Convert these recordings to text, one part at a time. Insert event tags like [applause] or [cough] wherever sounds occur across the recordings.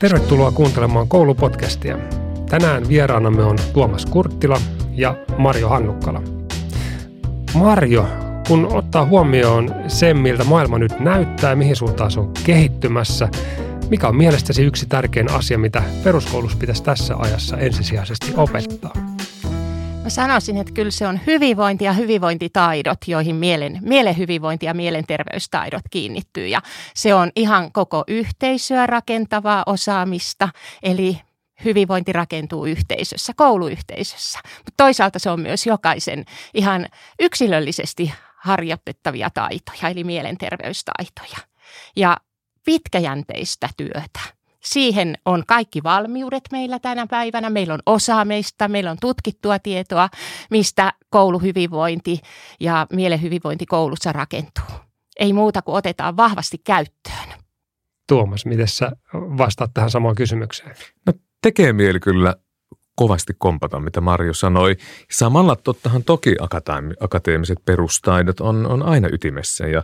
Tervetuloa kuuntelemaan koulupodcastia. Tänään vieraanamme on Tuomas Kurttila ja Marjo Hannukkala. Marjo, kun ottaa huomioon sen, miltä maailma nyt näyttää, mihin suuntaan se on kehittymässä, mikä on mielestäsi yksi tärkein asia, mitä peruskoulussa pitäisi tässä ajassa ensisijaisesti opettaa? Sanoisin, että kyllä se on hyvinvointi ja hyvinvointitaidot, joihin mielen, mielen hyvinvointi ja mielenterveystaidot kiinnittyy. Ja se on ihan koko yhteisöä rakentavaa osaamista, eli hyvinvointi rakentuu yhteisössä, kouluyhteisössä. Mutta toisaalta se on myös jokaisen ihan yksilöllisesti harjoitettavia taitoja, eli mielenterveystaitoja. Ja pitkäjänteistä työtä. Siihen on kaikki valmiudet meillä tänä päivänä. Meillä on osaamista, meillä on tutkittua tietoa, mistä kouluhyvinvointi ja mielenhyvinvointi koulussa rakentuu. Ei muuta kuin otetaan vahvasti käyttöön. Tuomas, miten sä vastaat tähän samaan kysymykseen? No, tekee mieli kyllä kovasti kompata, mitä Marjo sanoi. Samalla tottahan toki akateemiset perustaidot on, on aina ytimessä ja,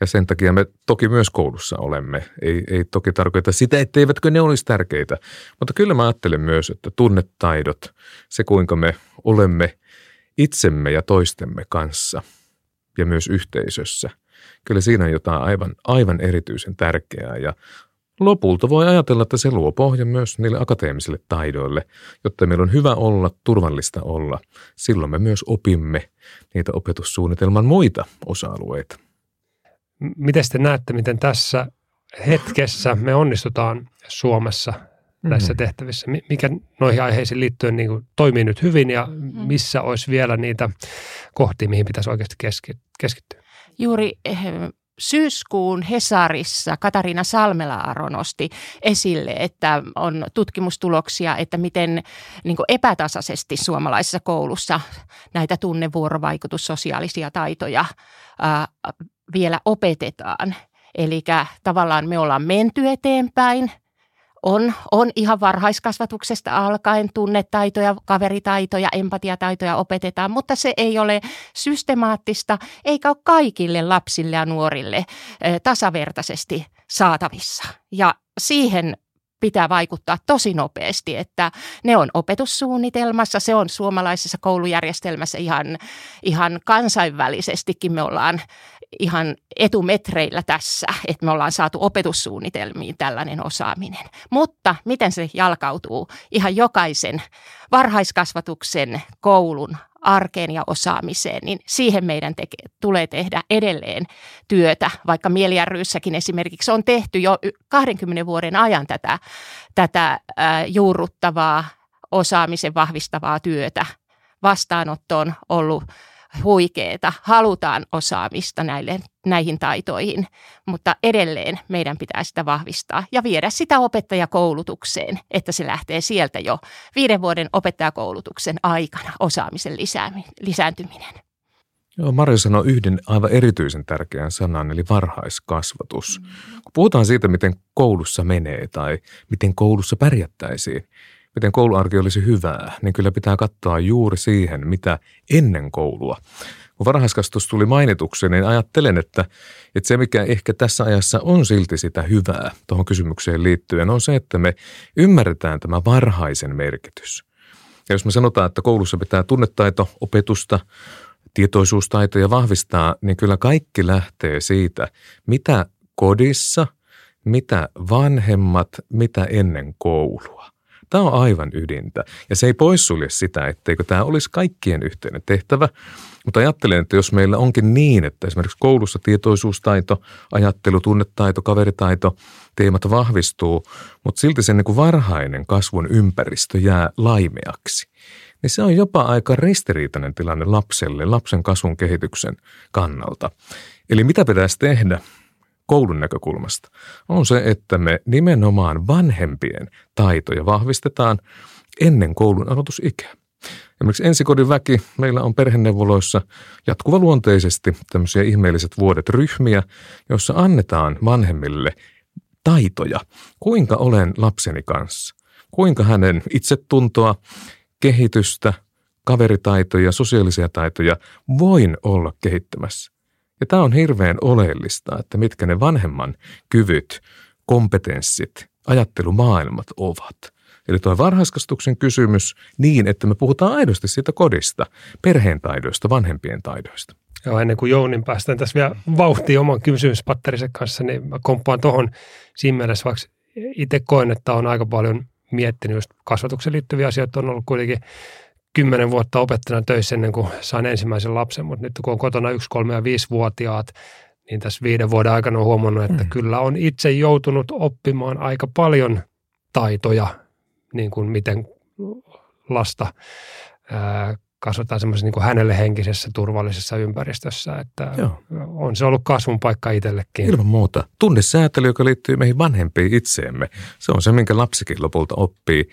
ja sen takia me toki myös koulussa olemme. Ei, ei toki tarkoita sitä, etteivätkö ne olisi tärkeitä, mutta kyllä mä ajattelen myös, että tunnetaidot, se kuinka me olemme itsemme ja toistemme kanssa ja myös yhteisössä, kyllä siinä on jotain aivan, aivan erityisen tärkeää ja Lopulta voi ajatella, että se luo pohjan myös niille akateemisille taidoille, jotta meillä on hyvä olla, turvallista olla. Silloin me myös opimme niitä opetussuunnitelman muita osa-alueita. Miten te näette, miten tässä hetkessä me onnistutaan Suomessa näissä mm-hmm. tehtävissä? Mikä noihin aiheisiin liittyen niin kuin toimii nyt hyvin ja mm-hmm. missä olisi vielä niitä kohtia, mihin pitäisi oikeasti keskittyä? Juuri eh, syyskuun Hesarissa Katariina Salmela-Aro nosti esille, että on tutkimustuloksia, että miten niin epätasaisesti suomalaisessa koulussa näitä tunnevuorovaikutus, sosiaalisia taitoja ää, vielä opetetaan. Eli tavallaan me ollaan menty eteenpäin – on, on ihan varhaiskasvatuksesta alkaen tunnetaitoja, kaveritaitoja, empatiataitoja opetetaan, mutta se ei ole systemaattista eikä ole kaikille lapsille ja nuorille tasavertaisesti saatavissa. Ja siihen pitää vaikuttaa tosi nopeasti, että ne on opetussuunnitelmassa, se on suomalaisessa koulujärjestelmässä ihan, ihan kansainvälisestikin me ollaan ihan etumetreillä tässä, että me ollaan saatu opetussuunnitelmiin tällainen osaaminen. Mutta miten se jalkautuu ihan jokaisen varhaiskasvatuksen, koulun, arkeen ja osaamiseen, niin siihen meidän teke, tulee tehdä edelleen työtä, vaikka mieliärryyssäkin esimerkiksi on tehty jo 20 vuoden ajan tätä, tätä juurruttavaa osaamisen vahvistavaa työtä. Vastaanotto on ollut huikeeta, halutaan osaamista näille, näihin taitoihin, mutta edelleen meidän pitää sitä vahvistaa ja viedä sitä opettajakoulutukseen, että se lähtee sieltä jo viiden vuoden opettajakoulutuksen aikana osaamisen lisääntyminen. Joo, Marjo sanoi yhden aivan erityisen tärkeän sanan, eli varhaiskasvatus. Mm-hmm. Kun puhutaan siitä, miten koulussa menee tai miten koulussa pärjättäisiin, miten kouluarki olisi hyvää, niin kyllä pitää katsoa juuri siihen, mitä ennen koulua. Kun varhaiskasvatus tuli mainituksi, niin ajattelen, että, että se mikä ehkä tässä ajassa on silti sitä hyvää tuohon kysymykseen liittyen, on se, että me ymmärretään tämä varhaisen merkitys. Ja jos me sanotaan, että koulussa pitää tunnetaito, opetusta, tietoisuustaitoja vahvistaa, niin kyllä kaikki lähtee siitä, mitä kodissa, mitä vanhemmat, mitä ennen koulua. Tämä on aivan ydintä. Ja se ei poissulje sitä, etteikö tämä olisi kaikkien yhteinen tehtävä. Mutta ajattelen, että jos meillä onkin niin, että esimerkiksi koulussa tietoisuustaito, ajattelu, tunnetaito, kaveritaito, teemat vahvistuu, mutta silti sen niin varhainen kasvun ympäristö jää laimeaksi, niin se on jopa aika ristiriitainen tilanne lapselle, lapsen kasvun kehityksen kannalta. Eli mitä pitäisi tehdä? Koulun näkökulmasta, on se, että me nimenomaan vanhempien taitoja vahvistetaan ennen koulun aloitusikää. Esimerkiksi ensikodin väki, meillä on perheneuvoloissa jatkuva luonteisesti tämmöisiä ihmeelliset vuodet ryhmiä, joissa annetaan vanhemmille taitoja, kuinka olen lapseni kanssa, kuinka hänen itsetuntoa, kehitystä, kaveritaitoja, sosiaalisia taitoja voin olla kehittämässä. Ja tämä on hirveän oleellista, että mitkä ne vanhemman kyvyt, kompetenssit, ajattelumaailmat ovat. Eli tuo varhaiskasvatuksen kysymys niin, että me puhutaan aidosti siitä kodista, perheen taidoista, vanhempien taidoista. Joo, ennen kuin Jounin päästään tässä vielä vauhtiin oman kysymyspatterisen kanssa, niin mä komppaan tuohon siinä mielessä, vaikka itse koen, että on aika paljon miettinyt just kasvatukseen liittyviä asioita, on ollut kuitenkin kymmenen vuotta opettajana töissä ennen kuin sain ensimmäisen lapsen, mutta nyt kun on kotona yksi, kolme ja viisi vuotiaat, niin tässä viiden vuoden aikana on huomannut, että mm. kyllä on itse joutunut oppimaan aika paljon taitoja, niin kuin miten lasta ää, kasvataan semmoisessa niin kuin hänelle henkisessä turvallisessa ympäristössä, että Joo. on se ollut kasvun paikka itsellekin. Ilman muuta. Tunnesäätely, joka liittyy meihin vanhempiin itseemme, se on se, minkä lapsikin lopulta oppii.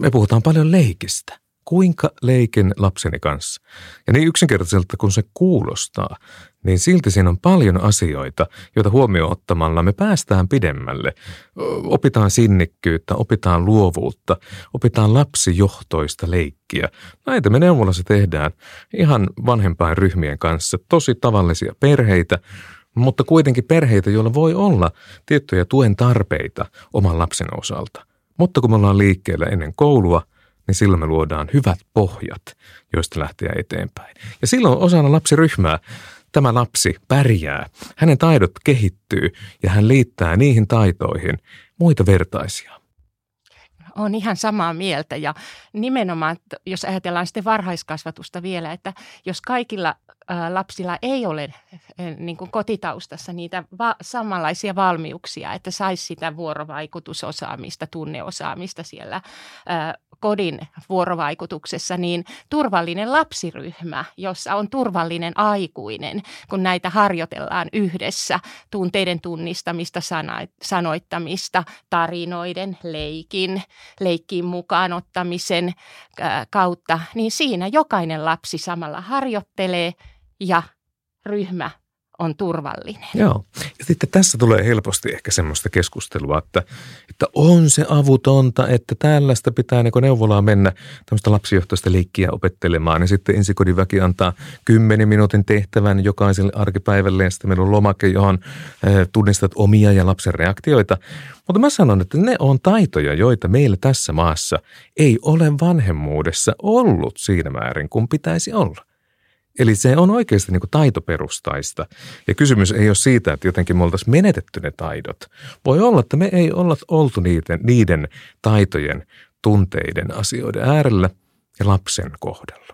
Me puhutaan paljon leikistä kuinka leikin lapseni kanssa. Ja niin yksinkertaiselta kun se kuulostaa, niin silti siinä on paljon asioita, joita huomioon ottamalla me päästään pidemmälle. Opitaan sinnikkyyttä, opitaan luovuutta, opitaan lapsijohtoista leikkiä. Näitä me neuvolassa tehdään ihan vanhempain ryhmien kanssa. Tosi tavallisia perheitä, mutta kuitenkin perheitä, joilla voi olla tiettyjä tuen tarpeita oman lapsen osalta. Mutta kun me ollaan liikkeellä ennen koulua – niin silloin me luodaan hyvät pohjat, joista lähteä eteenpäin. Ja silloin osana lapsiryhmää tämä lapsi pärjää, hänen taidot kehittyy ja hän liittää niihin taitoihin muita vertaisia. On ihan samaa mieltä ja nimenomaan, jos ajatellaan sitten varhaiskasvatusta vielä, että jos kaikilla lapsilla ei ole niin kuin kotitaustassa niitä va- samanlaisia valmiuksia, että saisi sitä vuorovaikutusosaamista, tunneosaamista siellä kodin vuorovaikutuksessa, niin turvallinen lapsiryhmä, jossa on turvallinen aikuinen, kun näitä harjoitellaan yhdessä, tunteiden tunnistamista, sanoittamista, tarinoiden, leikin, leikkiin mukaan ottamisen kautta, niin siinä jokainen lapsi samalla harjoittelee ja ryhmä on turvallinen. Joo. Ja sitten tässä tulee helposti ehkä semmoista keskustelua, että, että on se avutonta, että tällaista pitää niin neuvolaan mennä tämmöistä lapsijohtoista liikkiä opettelemaan. Ja sitten ensikodin väki antaa 10 minuutin tehtävän jokaiselle arkipäivälle ja sitten meillä on lomake, johon tunnistat omia ja lapsen reaktioita. Mutta mä sanon, että ne on taitoja, joita meillä tässä maassa ei ole vanhemmuudessa ollut siinä määrin kuin pitäisi olla. Eli se on oikeasti niin kuin taitoperustaista. Ja kysymys ei ole siitä, että jotenkin me oltaisiin menetetty ne taidot. Voi olla, että me ei olla oltu niiden, niiden taitojen, tunteiden, asioiden äärellä ja lapsen kohdalla.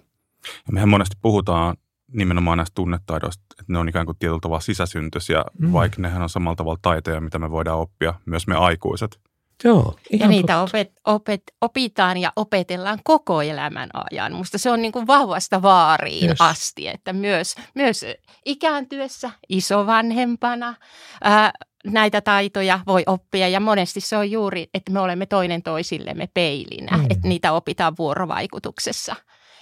Ja mehän monesti puhutaan nimenomaan näistä tunnetaidoista, että ne on ikään kuin tietyllä tavalla sisäsyntyisiä, mm. vaikka nehän on samalla tavalla taitoja, mitä me voidaan oppia, myös me aikuiset. Joo, ja niitä opet, opet, opitaan ja opetellaan koko elämän ajan. Musta se on niin kuin vahvasta vaariin yes. asti, että myös, myös ikääntyessä, isovanhempana ää, näitä taitoja voi oppia. Ja monesti se on juuri, että me olemme toinen toisillemme peilinä, mm. että niitä opitaan vuorovaikutuksessa.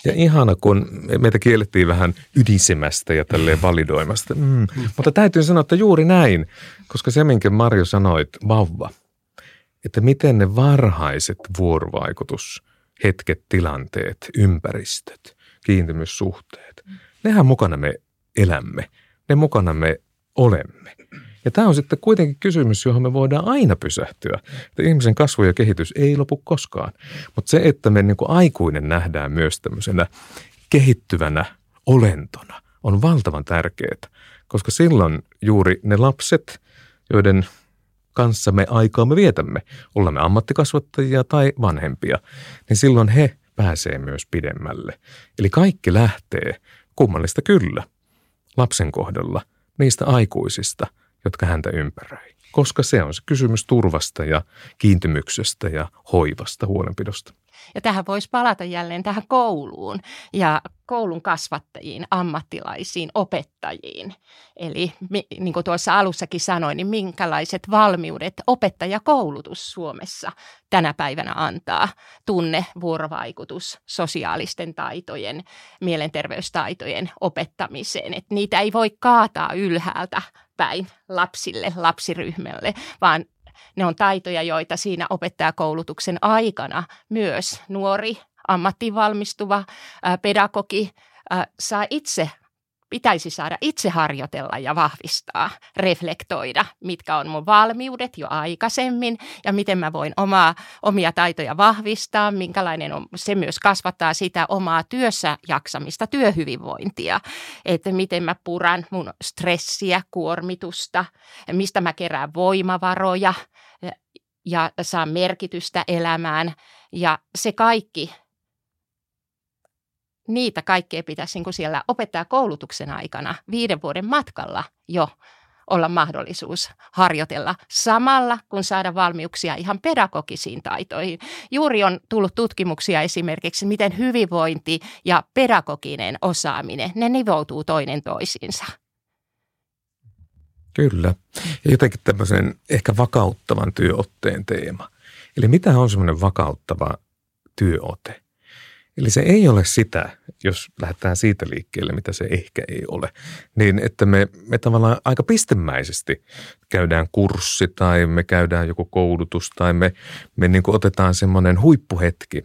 Ja ihana, kun meitä kiellettiin vähän ydisemästä ja tälleen validoimasta. Mm. mm. Mutta täytyy sanoa, että juuri näin, koska se, minkä Marjo sanoit, vauva – että miten ne varhaiset vuorovaikutushetket, tilanteet, ympäristöt, kiintymyssuhteet, nehän mukana me elämme, ne mukana me olemme. Ja tämä on sitten kuitenkin kysymys, johon me voidaan aina pysähtyä. Että ihmisen kasvu ja kehitys ei lopu koskaan. Mutta se, että me niin kuin aikuinen nähdään myös tämmöisenä kehittyvänä olentona, on valtavan tärkeää. Koska silloin juuri ne lapset, joiden kanssa me aikaa me vietämme, olemme ammattikasvattajia tai vanhempia, niin silloin he pääsee myös pidemmälle. Eli kaikki lähtee, kummallista kyllä, lapsen kohdalla, niistä aikuisista, jotka häntä ympäröi. Koska se on se kysymys turvasta ja kiintymyksestä ja hoivasta, huolenpidosta. Ja tähän voisi palata jälleen tähän kouluun ja koulun kasvattajiin, ammattilaisiin, opettajiin. Eli niin kuin tuossa alussakin sanoin, niin minkälaiset valmiudet opettajakoulutus Suomessa tänä päivänä antaa. Tunne, vuorovaikutus, sosiaalisten taitojen, mielenterveystaitojen opettamiseen. Että niitä ei voi kaataa ylhäältä päin lapsille, lapsiryhmälle, vaan ne on taitoja, joita siinä opettajakoulutuksen aikana myös nuori, ammattiin valmistuva pedagogi saa itse pitäisi saada itse harjoitella ja vahvistaa, reflektoida, mitkä on mun valmiudet jo aikaisemmin ja miten mä voin omaa, omia taitoja vahvistaa, minkälainen on, se myös kasvattaa sitä omaa työssä jaksamista, työhyvinvointia, että miten mä puran mun stressiä, kuormitusta, mistä mä kerään voimavaroja ja saan merkitystä elämään. Ja se kaikki niitä kaikkea pitäisi niin kuin siellä opettajakoulutuksen aikana viiden vuoden matkalla jo olla mahdollisuus harjoitella samalla, kun saada valmiuksia ihan pedagogisiin taitoihin. Juuri on tullut tutkimuksia esimerkiksi, miten hyvinvointi ja pedagoginen osaaminen, ne nivoutuu toinen toisiinsa. Kyllä. Ja jotenkin tämmöisen ehkä vakauttavan työotteen teema. Eli mitä on semmoinen vakauttava työote? Eli se ei ole sitä, jos lähdetään siitä liikkeelle, mitä se ehkä ei ole, niin että me, me tavallaan aika pistemäisesti käydään kurssi tai me käydään joku koulutus tai me, me niin otetaan semmoinen huippuhetki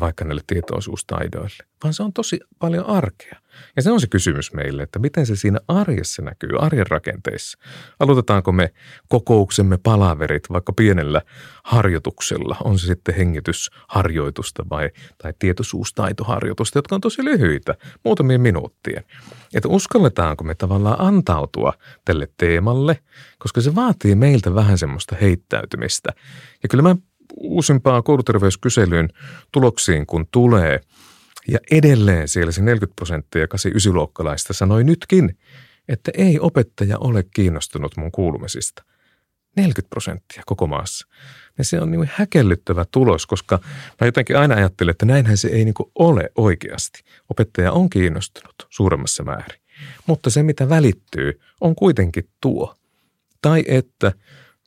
vaikka näille tietoisuustaidoille, vaan se on tosi paljon arkea. Ja se on se kysymys meille, että miten se siinä arjessa näkyy, arjen rakenteissa. Aloitetaanko me kokouksemme palaverit vaikka pienellä harjoituksella, on se sitten hengitysharjoitusta vai, tai tietoisuustaitoharjoitusta, jotka on tosi lyhyitä, muutamien minuuttien. Että uskalletaanko me tavallaan antautua tälle teemalle, koska se vaatii meiltä vähän semmoista heittäytymistä. Ja kyllä mä uusimpaan kouluterveyskyselyn tuloksiin, kun tulee – ja edelleen siellä se 40 prosenttia 89-luokkalaista sanoi nytkin, että ei opettaja ole kiinnostunut mun kuulumisista. 40 prosenttia koko maassa. Ja se on niin häkellyttävä tulos, koska mä jotenkin aina ajattelen, että näinhän se ei niin ole oikeasti. Opettaja on kiinnostunut suuremmassa määrin. Mutta se, mitä välittyy, on kuitenkin tuo. Tai että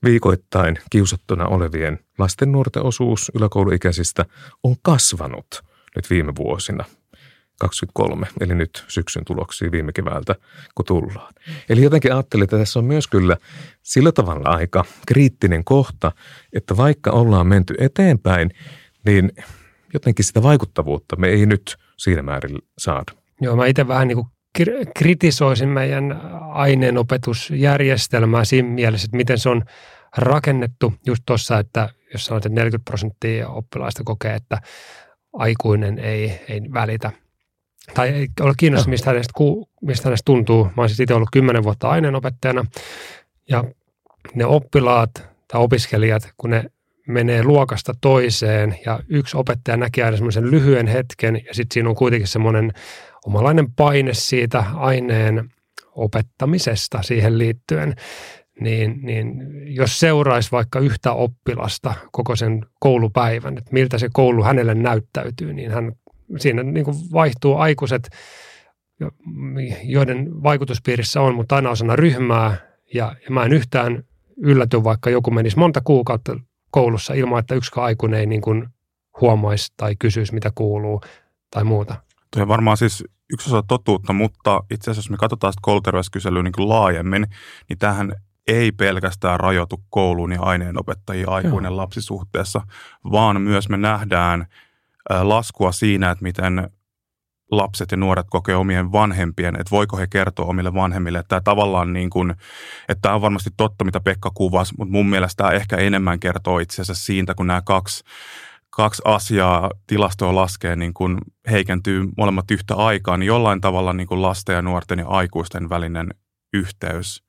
viikoittain kiusattuna olevien lasten nuorten osuus yläkouluikäisistä on kasvanut – nyt viime vuosina. 23, eli nyt syksyn tuloksia viime keväältä, kun tullaan. Eli jotenkin ajattelin, että tässä on myös kyllä sillä tavalla aika kriittinen kohta, että vaikka ollaan menty eteenpäin, niin jotenkin sitä vaikuttavuutta me ei nyt siinä määrin saada. Joo, mä itse vähän niin kuin kritisoisin meidän aineenopetusjärjestelmää siinä mielessä, että miten se on rakennettu just tuossa, että jos sanoit, että 40 prosenttia oppilaista kokee, että aikuinen ei, ei välitä tai ei ole kiinnostunut, mistä hänestä, mistä hänestä tuntuu. Mä olen siis itse ollut kymmenen vuotta aineenopettajana ja ne oppilaat tai opiskelijat, kun ne menee luokasta toiseen ja yksi opettaja näkee aina semmoisen lyhyen hetken ja sitten siinä on kuitenkin semmoinen omalainen paine siitä aineen opettamisesta siihen liittyen, niin, niin jos seuraisi vaikka yhtä oppilasta koko sen koulupäivän, että miltä se koulu hänelle näyttäytyy, niin hän siinä niin kuin vaihtuu aikuiset, joiden vaikutuspiirissä on, mutta aina osana ryhmää. Ja, mä en yhtään ylläty, vaikka joku menisi monta kuukautta koulussa ilman, että yksikään aikuinen ei niin kuin huomaisi tai kysyisi, mitä kuuluu tai muuta. Tuo on varmaan siis yksi osa totuutta, mutta itse asiassa jos me katsotaan sitä kouluterveyskyselyä niin kuin laajemmin, niin tähän ei pelkästään rajoitu kouluun ja aineenopettajien aikuinen Joo. lapsisuhteessa, vaan myös me nähdään laskua siinä, että miten lapset ja nuoret kokee omien vanhempien, että voiko he kertoa omille vanhemmille, että tämä tavallaan niin kuin, että tämä on varmasti totta, mitä Pekka kuvasi, mutta mun mielestä tämä ehkä enemmän kertoo itse asiassa siitä, kun nämä kaksi, kaksi asiaa tilastoa laskee niin kuin heikentyy molemmat yhtä aikaa, niin jollain tavalla niin kuin lasten ja nuorten ja aikuisten välinen yhteys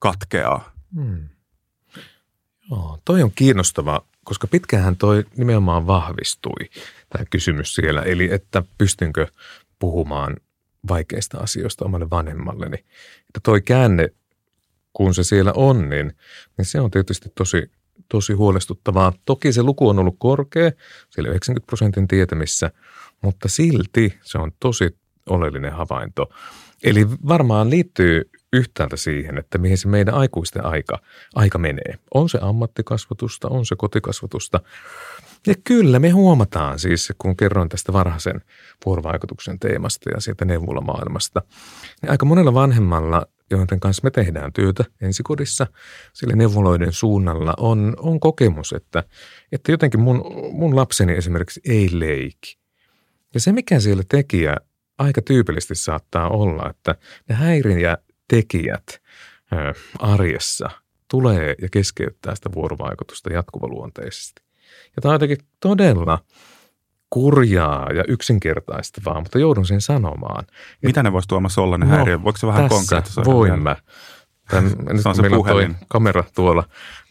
katkeaa. Hmm. Joo, toi on kiinnostava, koska pitkään toi nimenomaan vahvistui, tämä kysymys siellä. Eli että pystynkö puhumaan vaikeista asioista omalle vanhemmalleni. Että toi käänne, kun se siellä on, niin, niin se on tietysti tosi, tosi huolestuttavaa. Toki se luku on ollut korkea, siellä 90 prosentin tietämissä, mutta silti se on tosi oleellinen havainto. Eli varmaan liittyy yhtäältä siihen, että mihin se meidän aikuisten aika, aika menee. On se ammattikasvatusta, on se kotikasvatusta. Ja kyllä me huomataan siis, kun kerroin tästä varhaisen vuorovaikutuksen teemasta ja sieltä neuvolamaailmasta, niin aika monella vanhemmalla, joiden kanssa me tehdään työtä ensikodissa, sille neuvoloiden suunnalla on, on kokemus, että, että jotenkin mun, mun lapseni esimerkiksi ei leiki. Ja se, mikä siellä tekijä aika tyypillisesti saattaa olla, että ne häiriötekijät arjessa tulee ja keskeyttää sitä vuorovaikutusta jatkuvaluonteisesti. Ja tämä on jotenkin todella kurjaa ja yksinkertaistavaa, mutta joudun sen sanomaan. Mitä ne voisi tuomassa olla ne no, häiriöt? Voiko se vähän konkreettisoida? voin mä. Tämän, [laughs] nyt on se meillä puhelin. on kamera tuolla.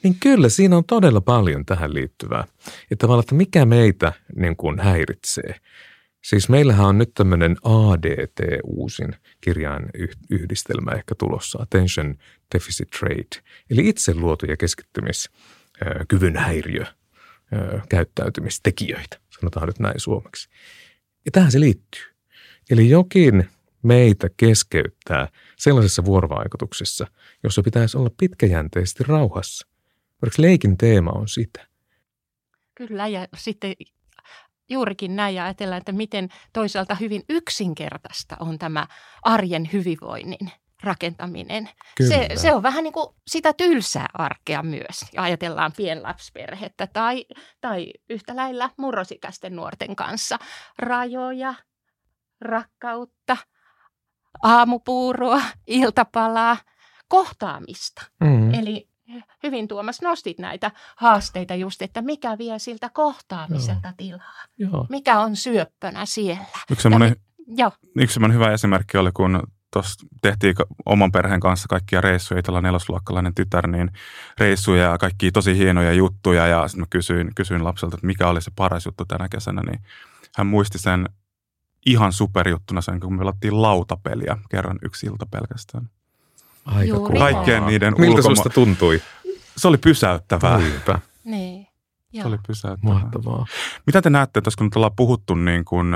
Niin kyllä, siinä on todella paljon tähän liittyvää. Että tavallaan, että mikä meitä niin kuin häiritsee. Siis meillähän on nyt tämmöinen ADT uusin kirjain yhdistelmä ehkä tulossa, Attention Deficit Trait, eli itse luotu ja keskittymiskyvyn häiriö käyttäytymistekijöitä, sanotaan nyt näin suomeksi. Ja tähän se liittyy. Eli jokin meitä keskeyttää sellaisessa vuorovaikutuksessa, jossa pitäisi olla pitkäjänteisesti rauhassa. Vaikka leikin teema on sitä. Kyllä, ja sitten juurikin näin ja ajatellaan, että miten toisaalta hyvin yksinkertaista on tämä arjen hyvinvoinnin rakentaminen. Se, se on vähän niin kuin sitä tylsää arkea myös. Ja ajatellaan pienlapsperhettä tai, tai yhtä lailla murrosikäisten nuorten kanssa. Rajoja, rakkautta, aamupuuroa, iltapalaa, kohtaamista. Mm. Eli hyvin Tuomas nostit näitä haasteita just, että mikä vie siltä kohtaamiselta Joo. tilaa. Joo. Mikä on syöppönä siellä. Yksi semmoinen, ja, yksi semmoinen hyvä esimerkki oli, kun tuossa tehtiin oman perheen kanssa kaikkia reissuja, itsellä nelosluokkalainen tytär, niin reissuja ja kaikki tosi hienoja juttuja. Ja sitten mä kysyin, kysyin lapselta, että mikä oli se paras juttu tänä kesänä, niin hän muisti sen ihan superjuttuna sen, kun me pelattiin lautapeliä kerran yksi ilta pelkästään. Aika Juuri. Kaikkeen niiden Miltä ulkoma- susta tuntui? Se oli pysäyttävää. Niinpä. Niin. Se oli pysäyttävää. Mahtavaa. Mitä te näette, että kun nyt ollaan puhuttu niin kuin,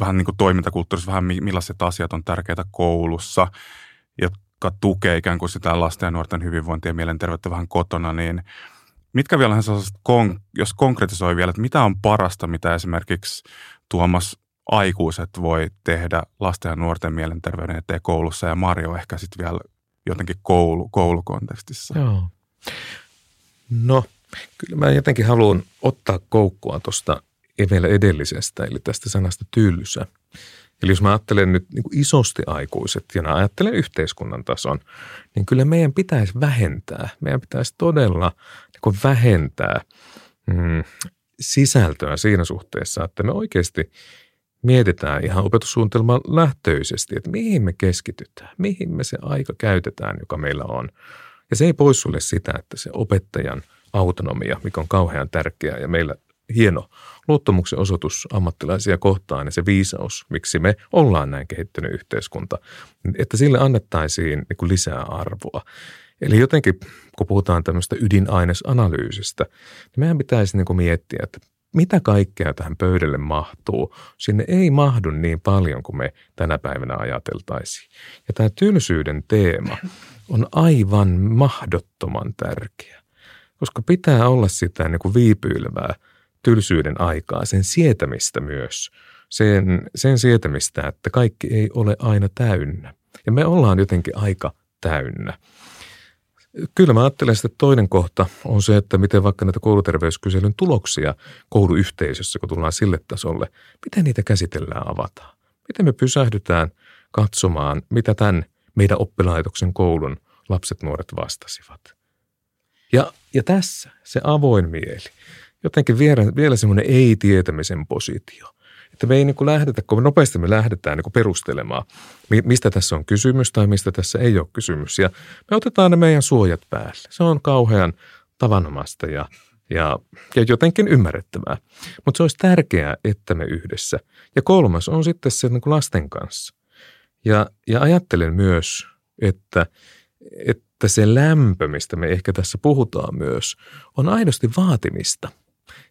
vähän niin kuin toimintakulttuurissa, vähän millaiset asiat on tärkeitä koulussa, jotka tukee ikään kuin sitä lasten ja nuorten hyvinvointia ja mielenterveyttä vähän kotona, niin mitkä vielä on sellaiset, jos konkretisoi vielä, että mitä on parasta, mitä esimerkiksi Tuomas aikuiset voi tehdä lasten ja nuorten mielenterveyden eteen koulussa ja Mario ehkä sitten vielä jotenkin koulu, koulukontekstissa? Joo. No, kyllä mä jotenkin haluan ottaa koukkua tuosta vielä edellisestä, eli tästä sanasta tylsä. Eli jos mä ajattelen nyt niin kuin isosti aikuiset ja mä ajattelen yhteiskunnan tason, niin kyllä meidän pitäisi vähentää, meidän pitäisi todella niin kuin vähentää mm, sisältöä siinä suhteessa, että me oikeasti mietitään ihan opetussuunnitelman lähtöisesti, että mihin me keskitytään, mihin me se aika käytetään, joka meillä on. Ja se ei poissulle sitä, että se opettajan autonomia, mikä on kauhean tärkeää ja meillä hieno luottamuksen osoitus ammattilaisia kohtaan ja se viisaus, miksi me ollaan näin kehittynyt yhteiskunta, että sille annettaisiin niin kuin lisää arvoa. Eli jotenkin, kun puhutaan tämmöistä ydinainesanalyysistä, niin meidän pitäisi niin kuin miettiä, että mitä kaikkea tähän pöydälle mahtuu. Sinne ei mahdu niin paljon kuin me tänä päivänä ajateltaisiin. Ja tämä tylsyyden teema on aivan mahdottoman tärkeä, koska pitää olla sitä niin kuin viipyilevää tylsyyden aikaa, sen sietämistä myös. Sen, sen sietämistä, että kaikki ei ole aina täynnä. Ja me ollaan jotenkin aika täynnä. Kyllä mä ajattelen, että toinen kohta on se, että miten vaikka näitä kouluterveyskyselyn tuloksia kouluyhteisössä, kun tullaan sille tasolle, miten niitä käsitellään avataan. Miten me pysähdytään katsomaan, mitä tämän meidän oppilaitoksen koulun lapset, nuoret vastasivat. Ja, ja tässä se avoin mieli, jotenkin vielä, vielä semmoinen ei-tietämisen positio – että me ei niin kuin lähdetä, kun nopeasti me lähdetään niin kuin perustelemaan, mistä tässä on kysymys tai mistä tässä ei ole kysymys. Ja me otetaan ne meidän suojat päälle. Se on kauhean tavanomasta ja, ja, ja jotenkin ymmärrettävää. Mutta se olisi tärkeää, että me yhdessä. Ja kolmas on sitten se niin kuin lasten kanssa. Ja, ja ajattelen myös, että, että se lämpö, mistä me ehkä tässä puhutaan myös, on aidosti vaatimista.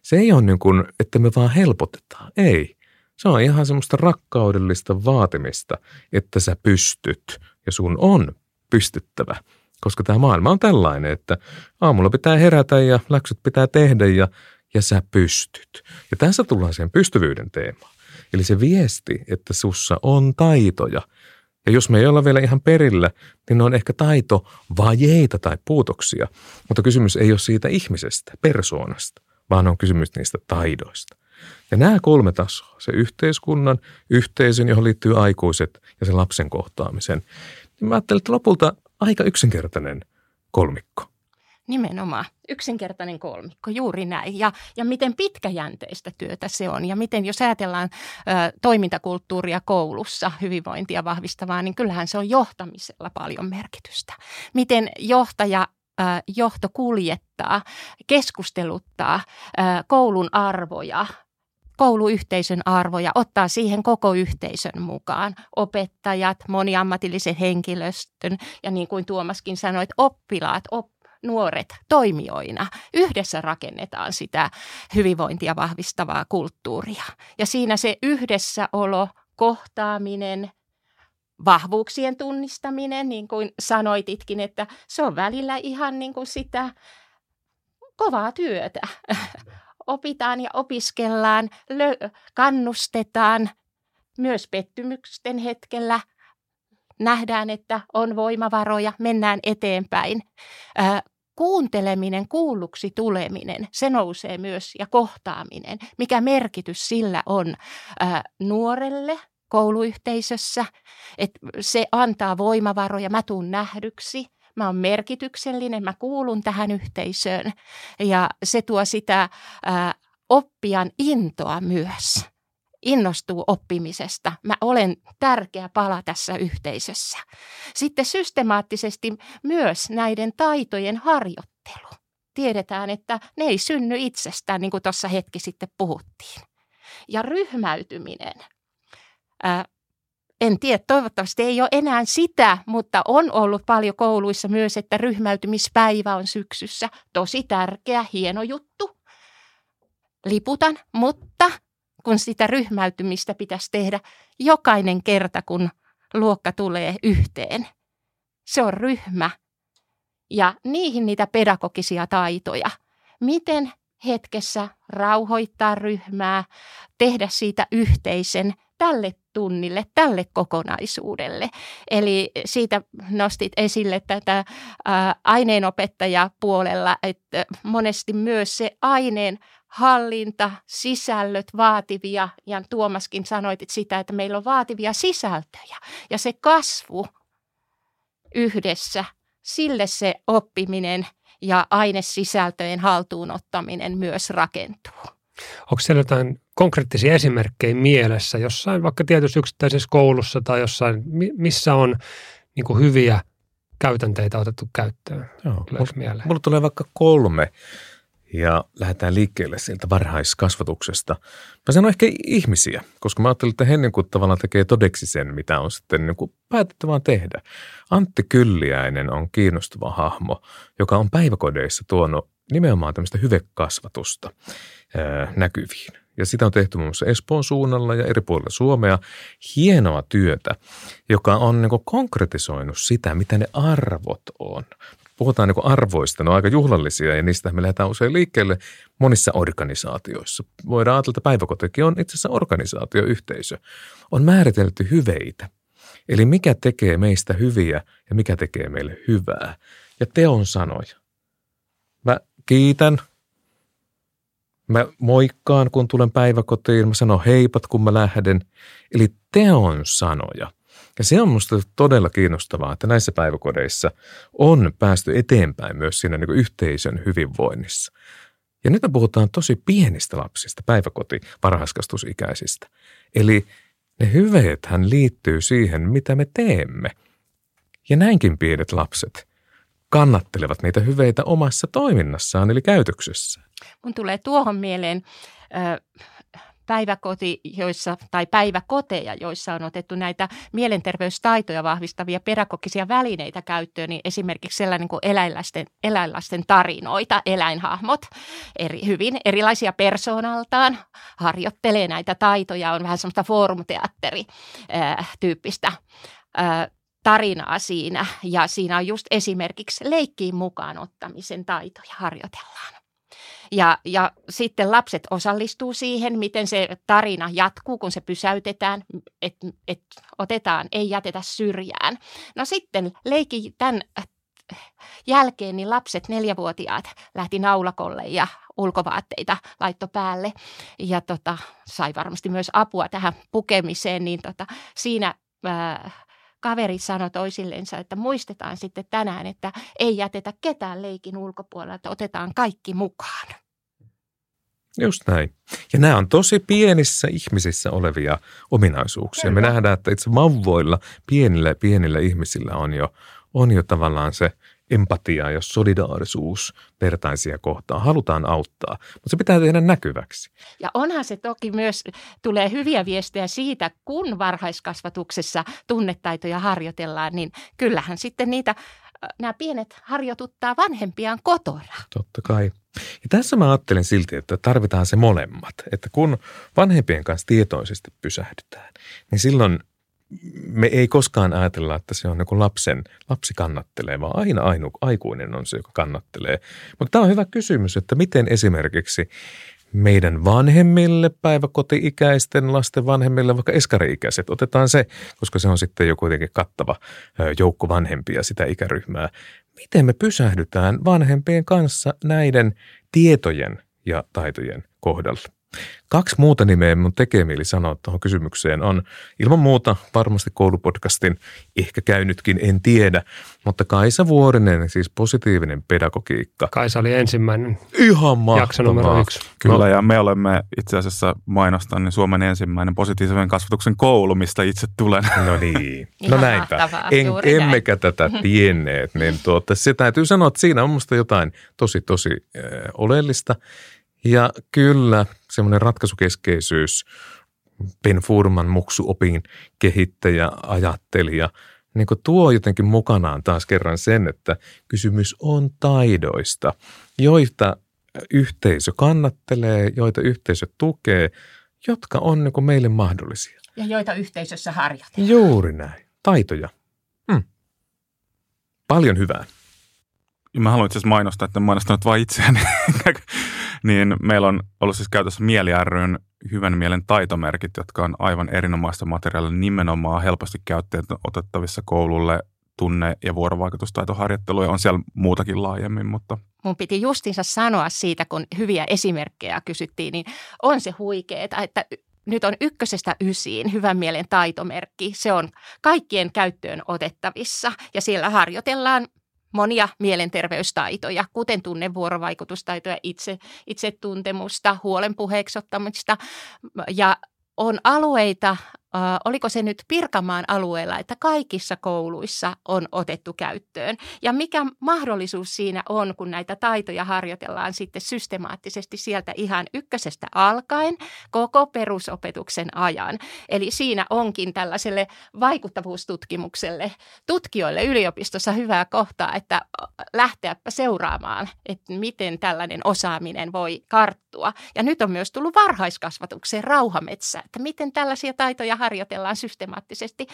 Se ei ole niin kuin, että me vaan helpotetaan. Ei. Se on ihan semmoista rakkaudellista vaatimista, että sä pystyt ja sun on pystyttävä. Koska tämä maailma on tällainen, että aamulla pitää herätä ja läksyt pitää tehdä ja, ja sä pystyt. Ja tässä tullaan sen pystyvyyden teemaan. Eli se viesti, että sussa on taitoja. Ja jos me ei olla vielä ihan perillä, niin ne on ehkä taito vajeita tai puutoksia. Mutta kysymys ei ole siitä ihmisestä, persoonasta, vaan on kysymys niistä taidoista. Ja nämä kolme tasoa, se yhteiskunnan, yhteisön, johon liittyy aikuiset ja sen lapsen kohtaamisen, niin mä ajattelen, että lopulta aika yksinkertainen kolmikko. Nimenomaan. Yksinkertainen kolmikko, juuri näin. Ja, ja miten pitkäjänteistä työtä se on. Ja miten, jos ajatellaan ö, toimintakulttuuria koulussa, hyvinvointia vahvistavaa, niin kyllähän se on johtamisella paljon merkitystä. Miten johtaja johto kuljettaa, keskusteluttaa koulun arvoja, kouluyhteisön arvoja, ottaa siihen koko yhteisön mukaan. Opettajat, moniammatillisen henkilöstön ja niin kuin Tuomaskin sanoi, oppilaat, op, nuoret toimijoina. Yhdessä rakennetaan sitä hyvinvointia vahvistavaa kulttuuria. Ja siinä se yhdessäolo, kohtaaminen, vahvuuksien tunnistaminen, niin kuin sanoititkin, että se on välillä ihan niin kuin sitä kovaa työtä. Opitaan ja opiskellaan, lö- kannustetaan myös pettymysten hetkellä. Nähdään, että on voimavaroja, mennään eteenpäin. Äh, kuunteleminen, kuulluksi tuleminen, se nousee myös ja kohtaaminen. Mikä merkitys sillä on äh, nuorelle – kouluyhteisössä, että se antaa voimavaroja, mä tuun nähdyksi, mä oon merkityksellinen, mä kuulun tähän yhteisöön ja se tuo sitä ää, oppijan intoa myös. Innostuu oppimisesta. Mä olen tärkeä pala tässä yhteisössä. Sitten systemaattisesti myös näiden taitojen harjoittelu. Tiedetään, että ne ei synny itsestään, niin kuin tuossa hetki sitten puhuttiin. Ja ryhmäytyminen – en tiedä, toivottavasti ei ole enää sitä, mutta on ollut paljon kouluissa myös, että ryhmäytymispäivä on syksyssä. Tosi tärkeä, hieno juttu. Liputan, mutta kun sitä ryhmäytymistä pitäisi tehdä jokainen kerta, kun luokka tulee yhteen. Se on ryhmä. Ja niihin niitä pedagogisia taitoja. Miten hetkessä rauhoittaa ryhmää, tehdä siitä yhteisen tälle tunnille, tälle kokonaisuudelle. Eli siitä nostit esille tätä aineenopettajapuolella, että monesti myös se aineen hallinta, sisällöt vaativia, ja Tuomaskin sanoit sitä, että meillä on vaativia sisältöjä, ja se kasvu yhdessä, sille se oppiminen ja ainesisältöjen haltuunottaminen myös rakentuu. Onko siellä jotain konkreettisia esimerkkejä mielessä jossain vaikka tietyssä yksittäisessä koulussa tai jossain, missä on niin kuin hyviä käytänteitä otettu käyttöön? Joo, mulla, mulla tulee vaikka kolme ja lähdetään liikkeelle sieltä varhaiskasvatuksesta. Mä sanon ehkä ihmisiä, koska mä ajattelin, että he niin kuin tavallaan tekee todeksi sen, mitä on sitten niin kuin päätetty vaan tehdä. Antti Kylliäinen on kiinnostava hahmo, joka on päiväkodeissa tuonut nimenomaan tämmöistä hyvekasvatusta näkyviin. Ja sitä on tehty muun muassa Espoon suunnalla ja eri puolilla Suomea. Hienoa työtä, joka on niin konkretisoinut sitä, mitä ne arvot on. Puhutaan niin arvoista, ne on aika juhlallisia ja niistä me lähdetään usein liikkeelle monissa organisaatioissa. Voidaan ajatella, että päiväkotikin on itse asiassa organisaatioyhteisö. On määritelty hyveitä. Eli mikä tekee meistä hyviä ja mikä tekee meille hyvää. Ja teon sanoja. Kiitän, Mä moikkaan, kun tulen päiväkotiin. Mä sanon heipat, kun mä lähden. Eli teon sanoja. Ja se on minusta todella kiinnostavaa, että näissä päiväkodeissa on päästy eteenpäin myös siinä niin yhteisön hyvinvoinnissa. Ja nyt me puhutaan tosi pienistä lapsista, päiväkoti, varhaiskastusikäisistä. Eli ne hyveethän liittyy siihen, mitä me teemme. Ja näinkin pienet lapset kannattelevat niitä hyveitä omassa toiminnassaan, eli käytöksessään. Mun tulee tuohon mieleen päiväkoti, joissa, tai päiväkoteja, joissa on otettu näitä mielenterveystaitoja vahvistavia pedagogisia välineitä käyttöön, niin esimerkiksi sellainen kuin eläinlasten, eläinlasten tarinoita, eläinhahmot, eri, hyvin erilaisia persoonaltaan, harjoittelee näitä taitoja, on vähän semmoista foorumteatteri-tyyppistä tarinaa siinä ja siinä on just esimerkiksi leikkiin mukaan ottamisen taitoja harjoitellaan. Ja, ja sitten lapset osallistuu siihen, miten se tarina jatkuu, kun se pysäytetään, että et otetaan, ei jätetä syrjään. No sitten leikki tämän jälkeen niin lapset, neljävuotiaat, lähti naulakolle ja ulkovaatteita laitto päälle ja tota, sai varmasti myös apua tähän pukemiseen, niin tota, siinä ää, kaveri sanoi toisillensa, että muistetaan sitten tänään, että ei jätetä ketään leikin ulkopuolella, että otetaan kaikki mukaan. Just näin. Ja nämä on tosi pienissä ihmisissä olevia ominaisuuksia. Kyllä. Me nähdään, että itse vauvoilla, pienillä pienillä ihmisillä on jo, on jo tavallaan se empatia ja solidaarisuus vertaisia kohtaan. Halutaan auttaa, mutta se pitää tehdä näkyväksi. Ja onhan se toki myös, tulee hyviä viestejä siitä, kun varhaiskasvatuksessa tunnetaitoja harjoitellaan, niin kyllähän sitten niitä nämä pienet harjoituttaa vanhempiaan kotona. Totta kai. Ja tässä mä ajattelen silti, että tarvitaan se molemmat. Että kun vanhempien kanssa tietoisesti pysähdytään, niin silloin me ei koskaan ajatella, että se on niin lapsen, lapsi kannattelee, vaan aina ainu, aikuinen on se, joka kannattelee. Mutta tämä on hyvä kysymys, että miten esimerkiksi meidän vanhemmille, päiväkoti-ikäisten lasten vanhemmille, vaikka eskari-ikäiset. Otetaan se, koska se on sitten jo kuitenkin kattava joukko vanhempia sitä ikäryhmää. Miten me pysähdytään vanhempien kanssa näiden tietojen ja taitojen kohdalla? Kaksi muuta nimeä mun tekee mieli sanoa tuohon kysymykseen on ilman muuta varmasti koulupodcastin ehkä käynytkin, en tiedä, mutta Kaisa Vuorinen, siis positiivinen pedagogiikka. Kaisa oli ensimmäinen. Ihan mahtavaa. Jakso numero yksi. Kyllä, no. ja me olemme itse asiassa mainostan niin Suomen ensimmäinen positiivisen kasvatuksen koulu, mistä itse tulen. No niin, [laughs] no näinpä. En, emmekä näin. tätä [laughs] tienneet, niin tuota, se täytyy sanoa, että siinä on musta jotain tosi, tosi äh, oleellista. Ja kyllä, semmoinen ratkaisukeskeisyys, Ben Furman muksuopin kehittäjä, ajattelija, niin tuo jotenkin mukanaan taas kerran sen, että kysymys on taidoista, joita yhteisö kannattelee, joita yhteisö tukee, jotka on niin meille mahdollisia. Ja joita yhteisössä harjoitetaan. Juuri näin. Taitoja. Hmm. Paljon hyvää. Mä haluan itse asiassa mainostaa, että en mainostanut vain itseäni. [laughs] niin meillä on ollut siis käytössä Mieli ryn hyvän mielen taitomerkit, jotka on aivan erinomaista materiaalia nimenomaan helposti käyttöön otettavissa koululle tunne- ja vuorovaikutustaitoharjoitteluja. On siellä muutakin laajemmin, mutta mun piti justinsa sanoa siitä, kun hyviä esimerkkejä kysyttiin, niin on se huikeeta, että nyt on ykkösestä ysiin hyvän mielen taitomerkki. Se on kaikkien käyttöön otettavissa ja siellä harjoitellaan monia mielenterveystaitoja, kuten tunnevuorovaikutustaitoja, itse, itsetuntemusta, huolen puheeksi ottamista ja on alueita, oliko se nyt Pirkamaan alueella, että kaikissa kouluissa on otettu käyttöön. Ja mikä mahdollisuus siinä on, kun näitä taitoja harjoitellaan sitten systemaattisesti sieltä ihan ykkösestä alkaen koko perusopetuksen ajan. Eli siinä onkin tällaiselle vaikuttavuustutkimukselle tutkijoille yliopistossa hyvää kohtaa, että lähteäpä seuraamaan, että miten tällainen osaaminen voi karttua. Ja nyt on myös tullut varhaiskasvatukseen rauhametsä, että miten tällaisia taitoja harjoitellaan systemaattisesti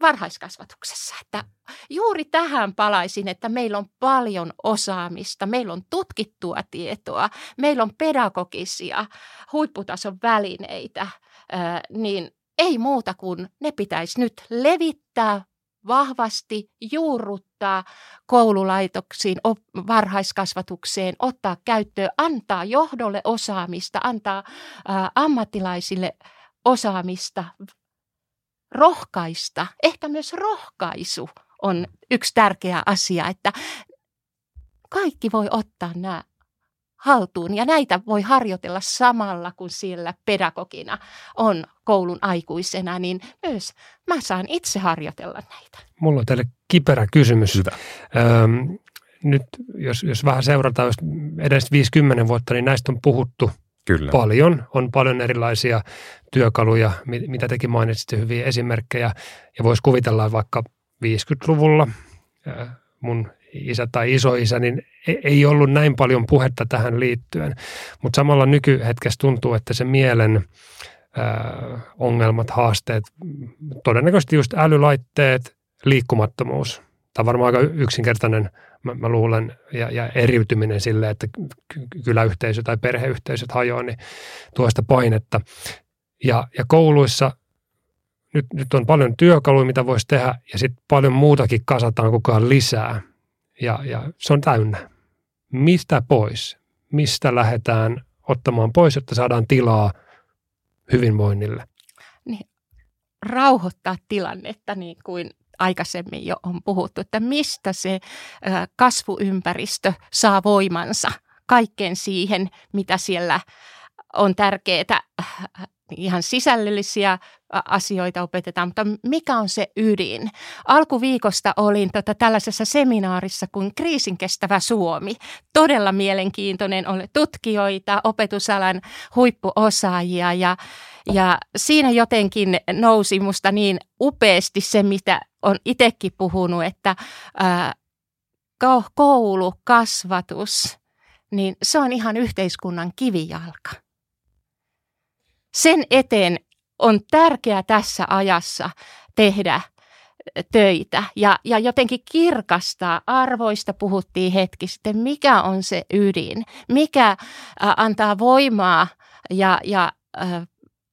varhaiskasvatuksessa. Että juuri tähän palaisin, että meillä on paljon osaamista, meillä on tutkittua tietoa, meillä on pedagogisia huipputason välineitä, niin ei muuta kuin ne pitäisi nyt levittää vahvasti, juurruttaa koululaitoksiin, varhaiskasvatukseen, ottaa käyttöön, antaa johdolle osaamista, antaa ammattilaisille osaamista, rohkaista, ehkä myös rohkaisu on yksi tärkeä asia, että kaikki voi ottaa nämä haltuun ja näitä voi harjoitella samalla, kun siellä pedagogina on koulun aikuisena, niin myös mä saan itse harjoitella näitä. Mulla on teille kiperä kysymys. Hyvä. Öm, nyt jos, jos vähän seurataan jos edes 50 vuotta, niin näistä on puhuttu – Kyllä. paljon. On paljon erilaisia työkaluja, mitä tekin mainitsitte, hyviä esimerkkejä. Ja voisi kuvitella vaikka 50-luvulla mun isä tai isoisä, niin e-, ei ollut näin paljon puhetta tähän liittyen. Mutta samalla nykyhetkessä tuntuu, että se mielen ongelmat, haasteet, todennäköisesti just älylaitteet, liikkumattomuus. Tämä on varmaan aika yksinkertainen mä, mä luulen, ja, ja eriytyminen sille, että kyläyhteisö tai perheyhteisöt hajoaa, niin tuosta painetta. Ja, ja kouluissa nyt, nyt on paljon työkaluja, mitä voisi tehdä, ja sitten paljon muutakin kasataan koko ajan lisää. ja, ja se on täynnä. Mistä pois? Mistä lähdetään ottamaan pois, jotta saadaan tilaa hyvinvoinnille? Niin, rauhoittaa tilannetta niin kuin aikaisemmin jo on puhuttu, että mistä se kasvuympäristö saa voimansa kaikkeen siihen, mitä siellä on tärkeää ihan sisällöllisiä asioita opetetaan, mutta mikä on se ydin? Alkuviikosta olin tota tällaisessa seminaarissa kuin Kriisin kestävä Suomi. Todella mielenkiintoinen, oli tutkijoita, opetusalan huippuosaajia ja, ja siinä jotenkin nousi musta niin upeasti se, mitä on itsekin puhunut, että ää, koulu, kasvatus, niin se on ihan yhteiskunnan kivijalka sen eteen on tärkeää tässä ajassa tehdä töitä ja, ja jotenkin kirkastaa arvoista puhuttiin hetki sitten, mikä on se ydin, mikä antaa voimaa ja, ja ä,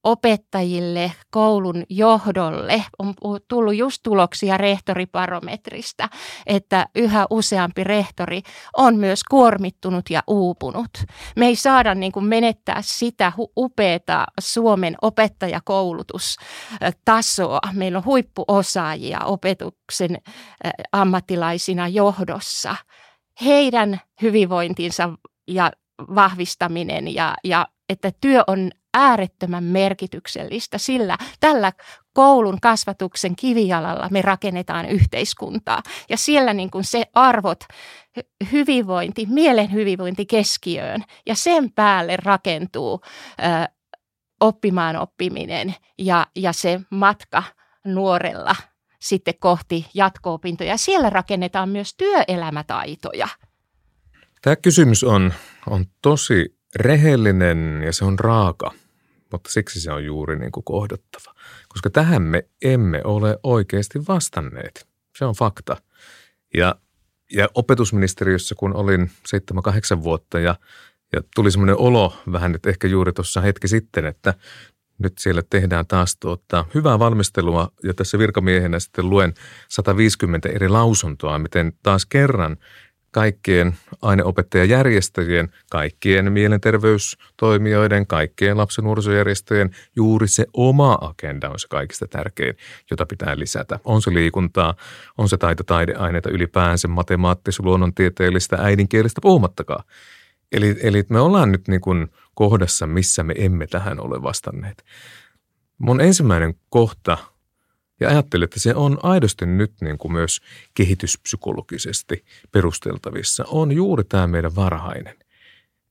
opettajille, koulun johdolle. On tullut just tuloksia rehtoriparometrista, että yhä useampi rehtori on myös kuormittunut ja uupunut. Me ei saada niin kuin menettää sitä upeata Suomen opettajakoulutustasoa. Meillä on huippuosaajia opetuksen ammattilaisina johdossa. Heidän hyvinvointinsa ja vahvistaminen ja, ja että työ on äärettömän merkityksellistä, sillä tällä koulun kasvatuksen kivijalalla me rakennetaan yhteiskuntaa. Ja siellä niin kuin se arvot, hyvinvointi, mielen hyvinvointi keskiöön ja sen päälle rakentuu ö, oppimaan oppiminen ja, ja se matka nuorella sitten kohti jatko-opintoja. Siellä rakennetaan myös työelämätaitoja. Tämä kysymys on, on tosi rehellinen ja se on raaka, mutta siksi se on juuri niin kuin kohdattava. Koska tähän me emme ole oikeasti vastanneet. Se on fakta. Ja, ja opetusministeriössä, kun olin 7-8 vuotta ja, ja tuli semmoinen olo vähän nyt ehkä juuri tuossa hetki sitten, että nyt siellä tehdään taas tuota, hyvää valmistelua ja tässä virkamiehenä sitten luen 150 eri lausuntoa, miten taas kerran kaikkien aineopettajajärjestöjen, kaikkien mielenterveystoimijoiden, kaikkien lapsen nuorisojärjestöjen juuri se oma agenda on se kaikista tärkein, jota pitää lisätä. On se liikuntaa, on se taito taideaineita ylipäänsä, matemaattista, luonnontieteellistä, äidinkielistä puhumattakaan. Eli, eli me ollaan nyt niin kuin kohdassa, missä me emme tähän ole vastanneet. Mun ensimmäinen kohta – ja ajattelin, että se on aidosti nyt niin kuin myös kehityspsykologisesti perusteltavissa, on juuri tämä meidän varhainen.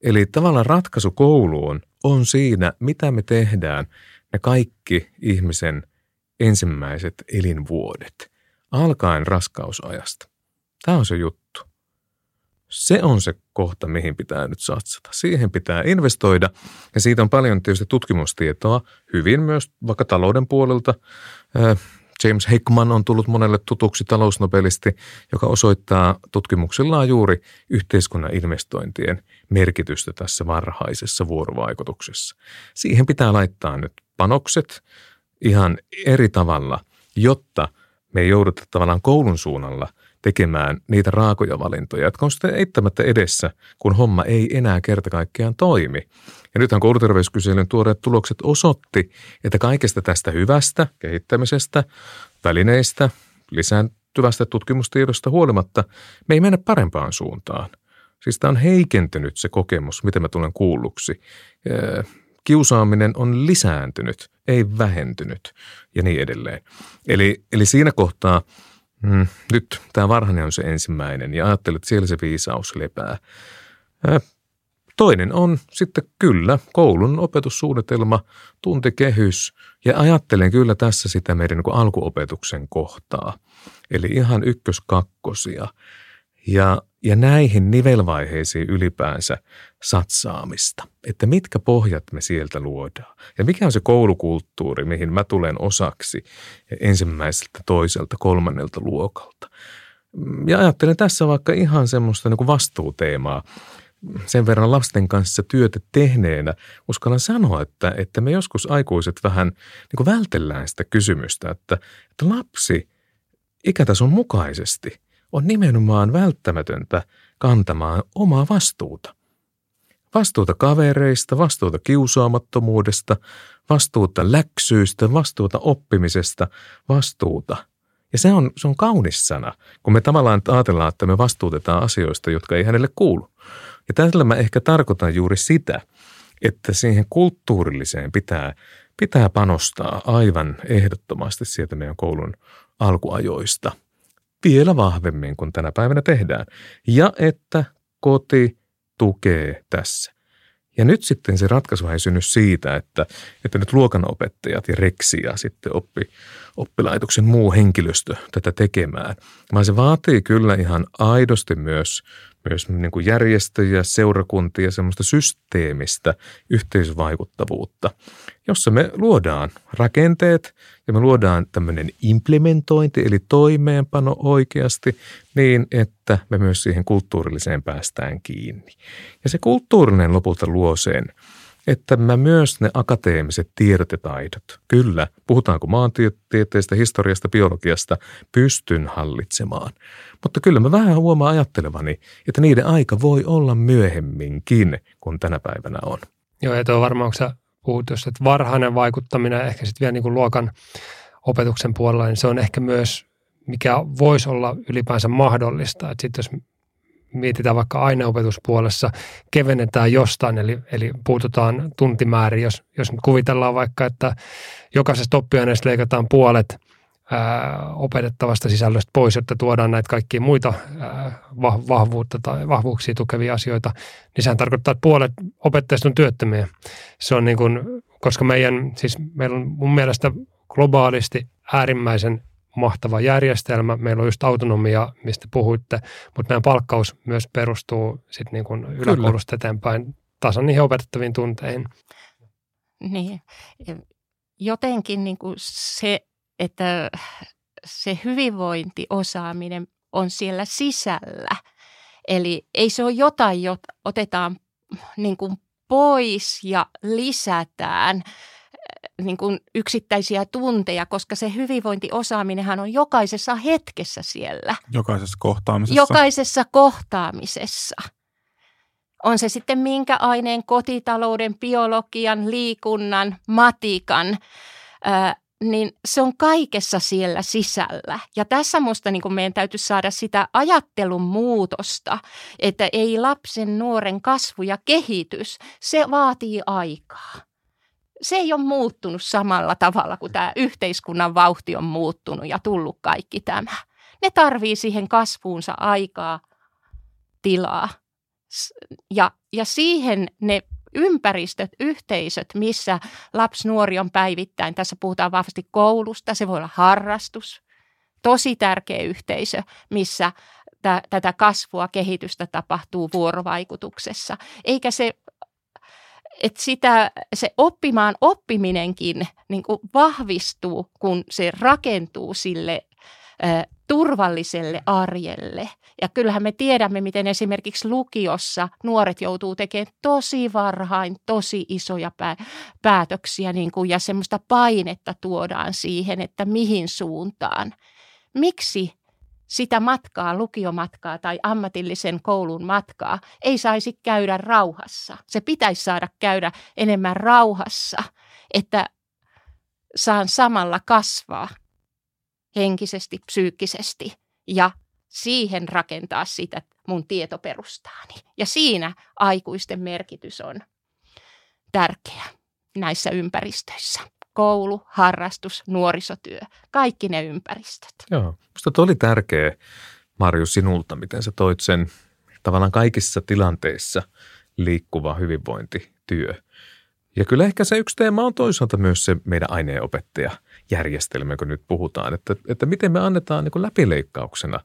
Eli tavallaan ratkaisu kouluun on siinä, mitä me tehdään ne kaikki ihmisen ensimmäiset elinvuodet, alkaen raskausajasta. Tämä on se juttu. Se on se kohta, mihin pitää nyt satsata. Siihen pitää investoida ja siitä on paljon tietysti tutkimustietoa, hyvin myös vaikka talouden puolelta. James Hickman on tullut monelle tutuksi talousnobelisti, joka osoittaa tutkimuksillaan juuri yhteiskunnan investointien merkitystä tässä varhaisessa vuorovaikutuksessa. Siihen pitää laittaa nyt panokset ihan eri tavalla, jotta me ei jouduta tavallaan koulun suunnalla tekemään niitä raakoja valintoja, jotka on sitten eittämättä edessä, kun homma ei enää kerta kaikkiaan toimi. Ja nythän kouluterveyskyselyn tuoreet tulokset osoitti, että kaikesta tästä hyvästä kehittämisestä, välineistä, lisääntyvästä tutkimustiedosta huolimatta, me ei mennä parempaan suuntaan. Siis tämä on heikentynyt se kokemus, miten mä tulen kuulluksi. Kiusaaminen on lisääntynyt, ei vähentynyt ja niin edelleen. Eli, eli siinä kohtaa mm, nyt tämä varhainen on se ensimmäinen ja ajattelin, että siellä se viisaus lepää. Toinen on sitten kyllä koulun opetussuunnitelma, tuntikehys ja ajattelen kyllä tässä sitä meidän niin alkuopetuksen kohtaa. Eli ihan ykköskakkosia ja, ja näihin nivelvaiheisiin ylipäänsä satsaamista, että mitkä pohjat me sieltä luodaan? Ja mikä on se koulukulttuuri, mihin mä tulen osaksi ensimmäiseltä, toiselta, kolmannelta luokalta. Ja ajattelen tässä vaikka ihan semmoista niin kuin vastuuteemaa, sen verran lasten kanssa työtä tehneenä uskallan sanoa, että, että me joskus aikuiset vähän niin kuin vältellään sitä kysymystä, että, että lapsi ikätason mukaisesti on nimenomaan välttämätöntä kantamaan omaa vastuuta. Vastuuta kavereista, vastuuta kiusaamattomuudesta, vastuuta läksyistä, vastuuta oppimisesta, vastuuta. Ja se on, se on kaunis sana, kun me tavallaan ajatellaan, että me vastuutetaan asioista, jotka ei hänelle kuulu. Ja tällä mä ehkä tarkoitan juuri sitä, että siihen kulttuurilliseen pitää, pitää panostaa aivan ehdottomasti sieltä meidän koulun alkuajoista vielä vahvemmin kuin tänä päivänä tehdään. Ja että koti tukee tässä. Ja nyt sitten se ratkaisu ei synny siitä, että, että nyt luokanopettajat ja reksi ja sitten oppi, oppilaitoksen muu henkilöstö tätä tekemään, vaan se vaatii kyllä ihan aidosti myös myös niin kuin järjestöjä, seurakuntia, semmoista systeemistä yhteisvaikuttavuutta, jossa me luodaan rakenteet ja me luodaan tämmöinen implementointi eli toimeenpano oikeasti niin, että me myös siihen kulttuurilliseen päästään kiinni. Ja se kulttuurinen lopulta luo sen, että mä myös ne akateemiset tiedot ja taidot, kyllä, puhutaanko maantieteestä, historiasta, biologiasta, pystyn hallitsemaan. Mutta kyllä mä vähän huomaan ajattelevani, että niiden aika voi olla myöhemminkin kuin tänä päivänä on. Joo, ja tuo varmaan, sä puhut, jos, että varhainen vaikuttaminen ehkä sitten vielä niin kuin luokan opetuksen puolella, niin se on ehkä myös, mikä voisi olla ylipäänsä mahdollista. Että sitten jos mietitään vaikka aineopetuspuolessa, kevennetään jostain, eli, eli puututaan tuntimääriin. Jos, jos nyt kuvitellaan vaikka, että jokaisesta oppiaineesta leikataan puolet ää, opetettavasta sisällöstä pois, jotta tuodaan näitä kaikkia muita ää, vahvuutta tai vahvuuksia tukevia asioita, niin sehän tarkoittaa, että puolet opettajista on työttömiä. Se on niin kuin, koska meidän, siis meillä on mun mielestä globaalisti äärimmäisen mahtava järjestelmä. Meillä on just autonomia, mistä puhuitte, mutta meidän palkkaus myös perustuu sitten niin kuin yläkoulusta eteenpäin tasan niihin opetettaviin tunteihin. Niin, jotenkin niin kuin se, että se hyvinvointiosaaminen on siellä sisällä. Eli ei se ole jotain, jota otetaan niin kuin pois ja lisätään, niin kuin yksittäisiä tunteja, koska se hyvinvointiosaaminenhan on jokaisessa hetkessä siellä. Jokaisessa kohtaamisessa. Jokaisessa kohtaamisessa. On se sitten minkä aineen, kotitalouden, biologian, liikunnan, matikan, ää, niin se on kaikessa siellä sisällä. Ja tässä musta niin meidän täytyy saada sitä ajattelun muutosta, että ei lapsen, nuoren kasvu ja kehitys, se vaatii aikaa se ei ole muuttunut samalla tavalla kuin tämä yhteiskunnan vauhti on muuttunut ja tullut kaikki tämä. Ne tarvii siihen kasvuunsa aikaa, tilaa. Ja, ja siihen ne ympäristöt, yhteisöt, missä lapsi, nuori on päivittäin. Tässä puhutaan vahvasti koulusta, se voi olla harrastus. Tosi tärkeä yhteisö, missä tätä kasvua, kehitystä tapahtuu vuorovaikutuksessa. Eikä se että sitä, se oppimaan oppiminenkin niin kuin vahvistuu, kun se rakentuu sille ä, turvalliselle arjelle. Ja kyllähän me tiedämme, miten esimerkiksi lukiossa nuoret joutuu tekemään tosi varhain tosi isoja pää- päätöksiä niin kuin, ja semmoista painetta tuodaan siihen, että mihin suuntaan. Miksi sitä matkaa, lukiomatkaa tai ammatillisen koulun matkaa ei saisi käydä rauhassa. Se pitäisi saada käydä enemmän rauhassa, että saan samalla kasvaa henkisesti, psyykkisesti ja siihen rakentaa sitä mun tietoperustaani. Ja siinä aikuisten merkitys on tärkeä näissä ympäristöissä koulu, harrastus, nuorisotyö, kaikki ne ympäristöt. Joo, minusta oli tärkeä, Marju, sinulta, miten sä toit sen tavallaan kaikissa tilanteissa liikkuva hyvinvointityö. Ja kyllä ehkä se yksi teema on toisaalta myös se meidän aineenopettajajärjestelmä, kun nyt puhutaan, että, että miten me annetaan niin läpileikkauksena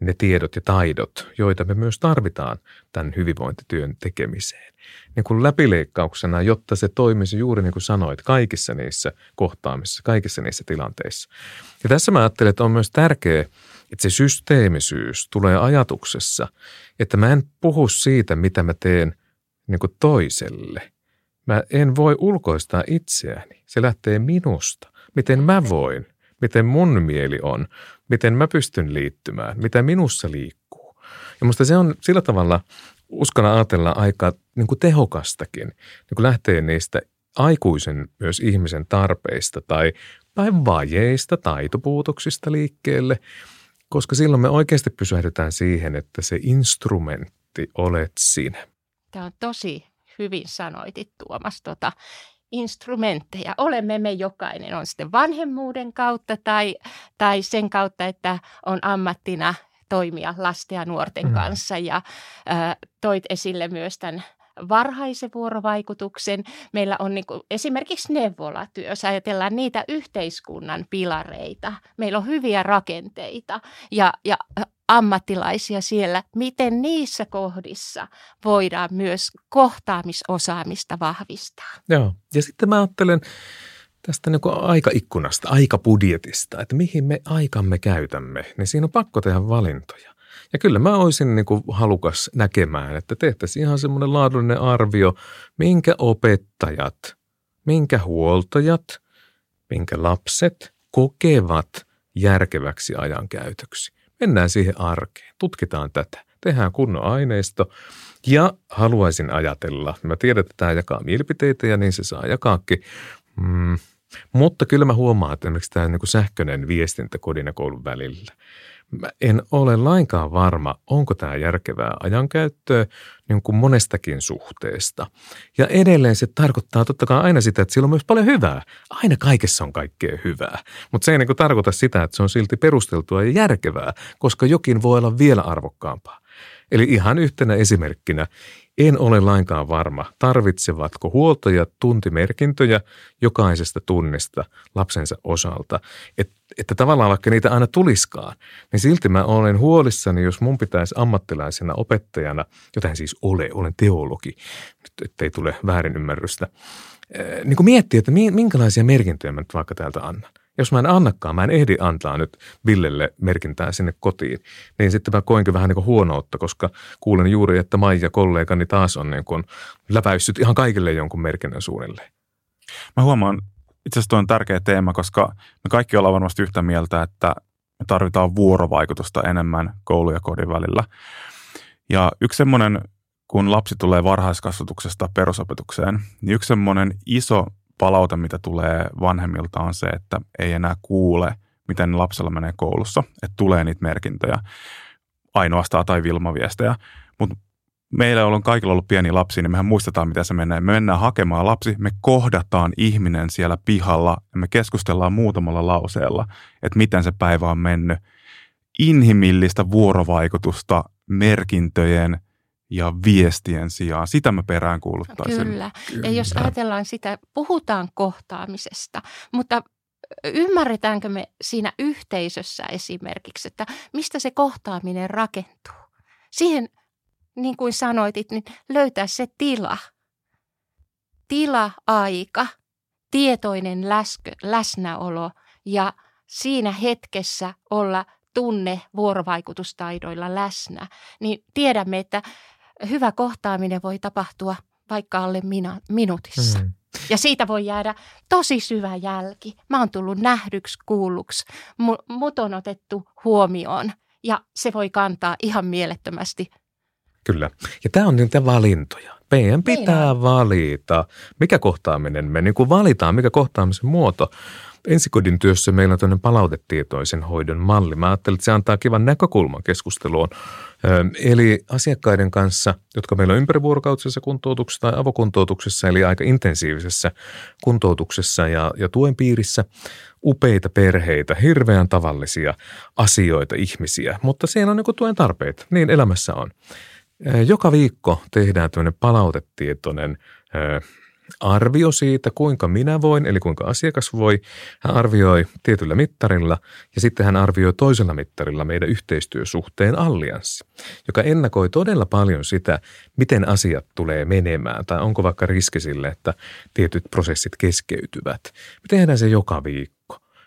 ne tiedot ja taidot, joita me myös tarvitaan tämän hyvinvointityön tekemiseen. Niin kuin läpileikkauksena, jotta se toimisi juuri niin kuin sanoit, kaikissa niissä kohtaamisissa, kaikissa niissä tilanteissa. Ja tässä mä ajattelen, että on myös tärkeää, että se systeemisyys tulee ajatuksessa, että mä en puhu siitä, mitä mä teen niin kuin toiselle. Mä en voi ulkoistaa itseäni. Se lähtee minusta. Miten mä voin miten mun mieli on, miten mä pystyn liittymään, mitä minussa liikkuu. Ja musta se on sillä tavalla, uskon ajatella aika niin kuin tehokastakin, niin kuin lähtee niistä aikuisen myös ihmisen tarpeista tai, tai vajeista, taitopuutoksista liikkeelle, koska silloin me oikeasti pysähdytään siihen, että se instrumentti olet sinä. Tämä on tosi hyvin sanoitit Tuomas, tota, instrumentteja. Olemme me jokainen, on sitten vanhemmuuden kautta tai, tai sen kautta, että on ammattina toimia lasten ja nuorten mm. kanssa ja ä, toit esille myös tämän varhaisen vuorovaikutuksen. Meillä on niin esimerkiksi neuvolatyö, jos ajatellaan niitä yhteiskunnan pilareita. Meillä on hyviä rakenteita ja, ja ammattilaisia siellä, miten niissä kohdissa voidaan myös kohtaamisosaamista vahvistaa. Joo, ja sitten mä ajattelen tästä niin aikaikkunasta, aikabudjetista, että mihin me aikamme käytämme, niin siinä on pakko tehdä valintoja. Ja kyllä mä olisin niin kuin halukas näkemään, että tehtäisiin ihan semmoinen laadullinen arvio, minkä opettajat, minkä huoltajat, minkä lapset kokevat järkeväksi ajankäytöksi. Mennään siihen arkeen, tutkitaan tätä, tehdään kunnon aineisto. Ja haluaisin ajatella, mä tiedän, että tämä jakaa mielipiteitä ja niin se saa jakaakin, mm, mutta kyllä mä huomaan, että esimerkiksi tämä niin sähköinen viestintä kodin ja koulun välillä – Mä en ole lainkaan varma, onko tämä järkevää ajankäyttöä niin kuin monestakin suhteesta. Ja edelleen se tarkoittaa totta kai aina sitä, että sillä on myös paljon hyvää. Aina kaikessa on kaikkea hyvää. Mutta se ei niin kuin tarkoita sitä, että se on silti perusteltua ja järkevää, koska jokin voi olla vielä arvokkaampaa. Eli ihan yhtenä esimerkkinä en ole lainkaan varma, tarvitsevatko huoltajat tuntimerkintöjä jokaisesta tunnista lapsensa osalta. Et, että tavallaan vaikka niitä aina tuliskaan, niin silti mä olen huolissani, jos mun pitäisi ammattilaisena opettajana, jota siis ole, olen teologi, ettei tule väärinymmärrystä, niin kuin miettiä, että minkälaisia merkintöjä mä nyt vaikka täältä annan. Jos mä en annakaan, mä en ehdi antaa nyt Villelle merkintää sinne kotiin, niin sitten mä koinkin vähän niin kuin huonoutta, koska kuulen juuri, että Maija kollegani taas on niin kuin läpäissyt ihan kaikille jonkun merkinnän suunnilleen. Mä huomaan, itse asiassa on tärkeä teema, koska me kaikki ollaan varmasti yhtä mieltä, että me tarvitaan vuorovaikutusta enemmän koulu ja kodin välillä. Ja yksi semmoinen, kun lapsi tulee varhaiskasvatuksesta perusopetukseen, niin yksi semmoinen iso palaute, mitä tulee vanhemmilta, on se, että ei enää kuule, miten lapsella menee koulussa, että tulee niitä merkintöjä ainoastaan tai vilmaviestejä. Mutta meillä on kaikilla ollut pieni lapsi, niin mehän muistetaan, miten se menee. Me mennään hakemaan lapsi, me kohdataan ihminen siellä pihalla ja me keskustellaan muutamalla lauseella, että miten se päivä on mennyt. Inhimillistä vuorovaikutusta merkintöjen ja viestien sijaan. Sitä mä perään kuuluttaisin. Kyllä. Kyllä. Ja jos ajatellaan sitä, puhutaan kohtaamisesta, mutta ymmärretäänkö me siinä yhteisössä esimerkiksi, että mistä se kohtaaminen rakentuu? Siihen, niin kuin sanoitit, niin löytää se tila. Tila, aika, tietoinen läskö, läsnäolo ja siinä hetkessä olla tunne vuorovaikutustaidoilla läsnä, niin tiedämme, että hyvä kohtaaminen voi tapahtua vaikka alle mina, minuutissa. Mm. Ja siitä voi jäädä tosi syvä jälki. Mä oon tullut nähdyksi, kuulluksi, mut on otettu huomioon ja se voi kantaa ihan mielettömästi. Kyllä. Ja tämä on niitä valintoja. Meidän pitää niin valita, mikä kohtaaminen me niin kuin valitaan, mikä kohtaamisen muoto ensikodin työssä meillä on tämmöinen palautetietoisen hoidon malli. Mä ajattelin, että se antaa kivan näkökulman keskusteluun. Eli asiakkaiden kanssa, jotka meillä on ympärivuorokautisessa kuntoutuksessa tai avokuntoutuksessa, eli aika intensiivisessä kuntoutuksessa ja, ja tuen piirissä, upeita perheitä, hirveän tavallisia asioita, ihmisiä, mutta siellä on niin tuen tarpeita, niin elämässä on. Joka viikko tehdään tämmöinen palautetietoinen arvio siitä, kuinka minä voin, eli kuinka asiakas voi. Hän arvioi tietyllä mittarilla ja sitten hän arvioi toisella mittarilla meidän yhteistyösuhteen allianssi, joka ennakoi todella paljon sitä, miten asiat tulee menemään tai onko vaikka riski sille, että tietyt prosessit keskeytyvät. Me tehdään se joka viikko.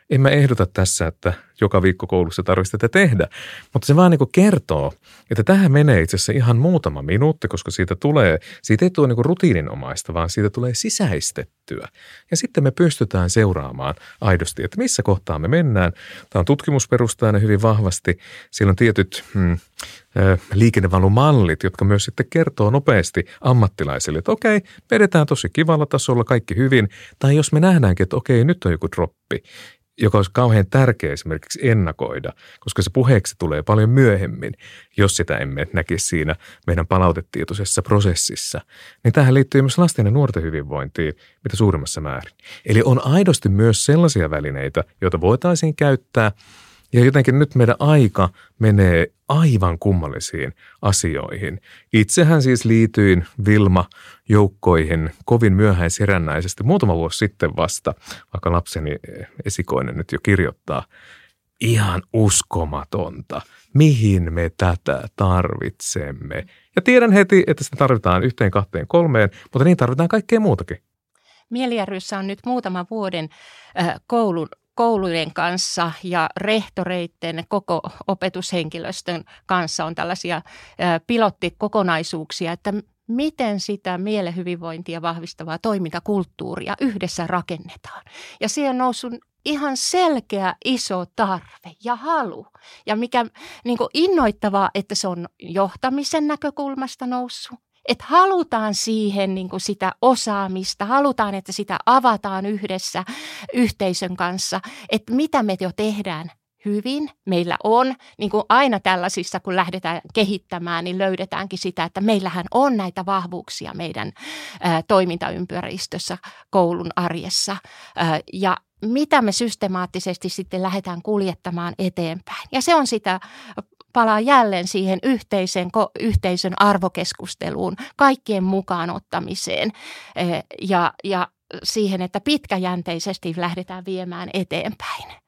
En mä ehdota tässä, että joka viikko koulussa tarvitsisi tätä tehdä, mutta se vaan niin kertoo, että tähän menee itse asiassa ihan muutama minuutti, koska siitä tulee, siitä ei tule niin rutiininomaista, vaan siitä tulee sisäistettyä. Ja sitten me pystytään seuraamaan aidosti, että missä kohtaa me mennään. Tämä on tutkimusperustainen hyvin vahvasti. Siellä on tietyt hmm, liikennevalumallit, jotka myös sitten kertoo nopeasti ammattilaisille, että okei, vedetään tosi kivalla tasolla, kaikki hyvin. Tai jos me nähdäänkin, että okei, nyt on joku droppi, joka olisi kauhean tärkeä esimerkiksi ennakoida, koska se puheeksi tulee paljon myöhemmin, jos sitä emme näkisi siinä meidän palautetietoisessa prosessissa. Niin tähän liittyy myös lasten ja nuorten hyvinvointiin mitä suurimmassa määrin. Eli on aidosti myös sellaisia välineitä, joita voitaisiin käyttää – ja jotenkin nyt meidän aika menee aivan kummallisiin asioihin. Itsehän siis liityin Vilma-joukkoihin kovin myöhäisherännäisesti muutama vuosi sitten vasta, vaikka lapseni esikoinen nyt jo kirjoittaa. Ihan uskomatonta. Mihin me tätä tarvitsemme? Ja tiedän heti, että sitä tarvitaan yhteen, kahteen, kolmeen, mutta niin tarvitaan kaikkea muutakin. Mieliäryssä on nyt muutama vuoden koulun koulujen kanssa ja rehtoreiden, koko opetushenkilöstön kanssa on tällaisia pilottikokonaisuuksia, että miten sitä mielen hyvinvointia vahvistavaa toimintakulttuuria yhdessä rakennetaan. Ja siihen on noussut ihan selkeä iso tarve ja halu. Ja mikä niin innoittavaa, että se on johtamisen näkökulmasta noussut että halutaan siihen niin kuin sitä osaamista, halutaan, että sitä avataan yhdessä yhteisön kanssa, että mitä me jo tehdään hyvin. Meillä on, niin kuin aina tällaisissa, kun lähdetään kehittämään, niin löydetäänkin sitä, että meillähän on näitä vahvuuksia meidän ä, toimintaympäristössä, koulun arjessa. Ä, ja mitä me systemaattisesti sitten lähdetään kuljettamaan eteenpäin. Ja se on sitä palaa jälleen siihen yhteisen, yhteisön arvokeskusteluun, kaikkien mukaan ottamiseen eh, ja, ja siihen, että pitkäjänteisesti lähdetään viemään eteenpäin.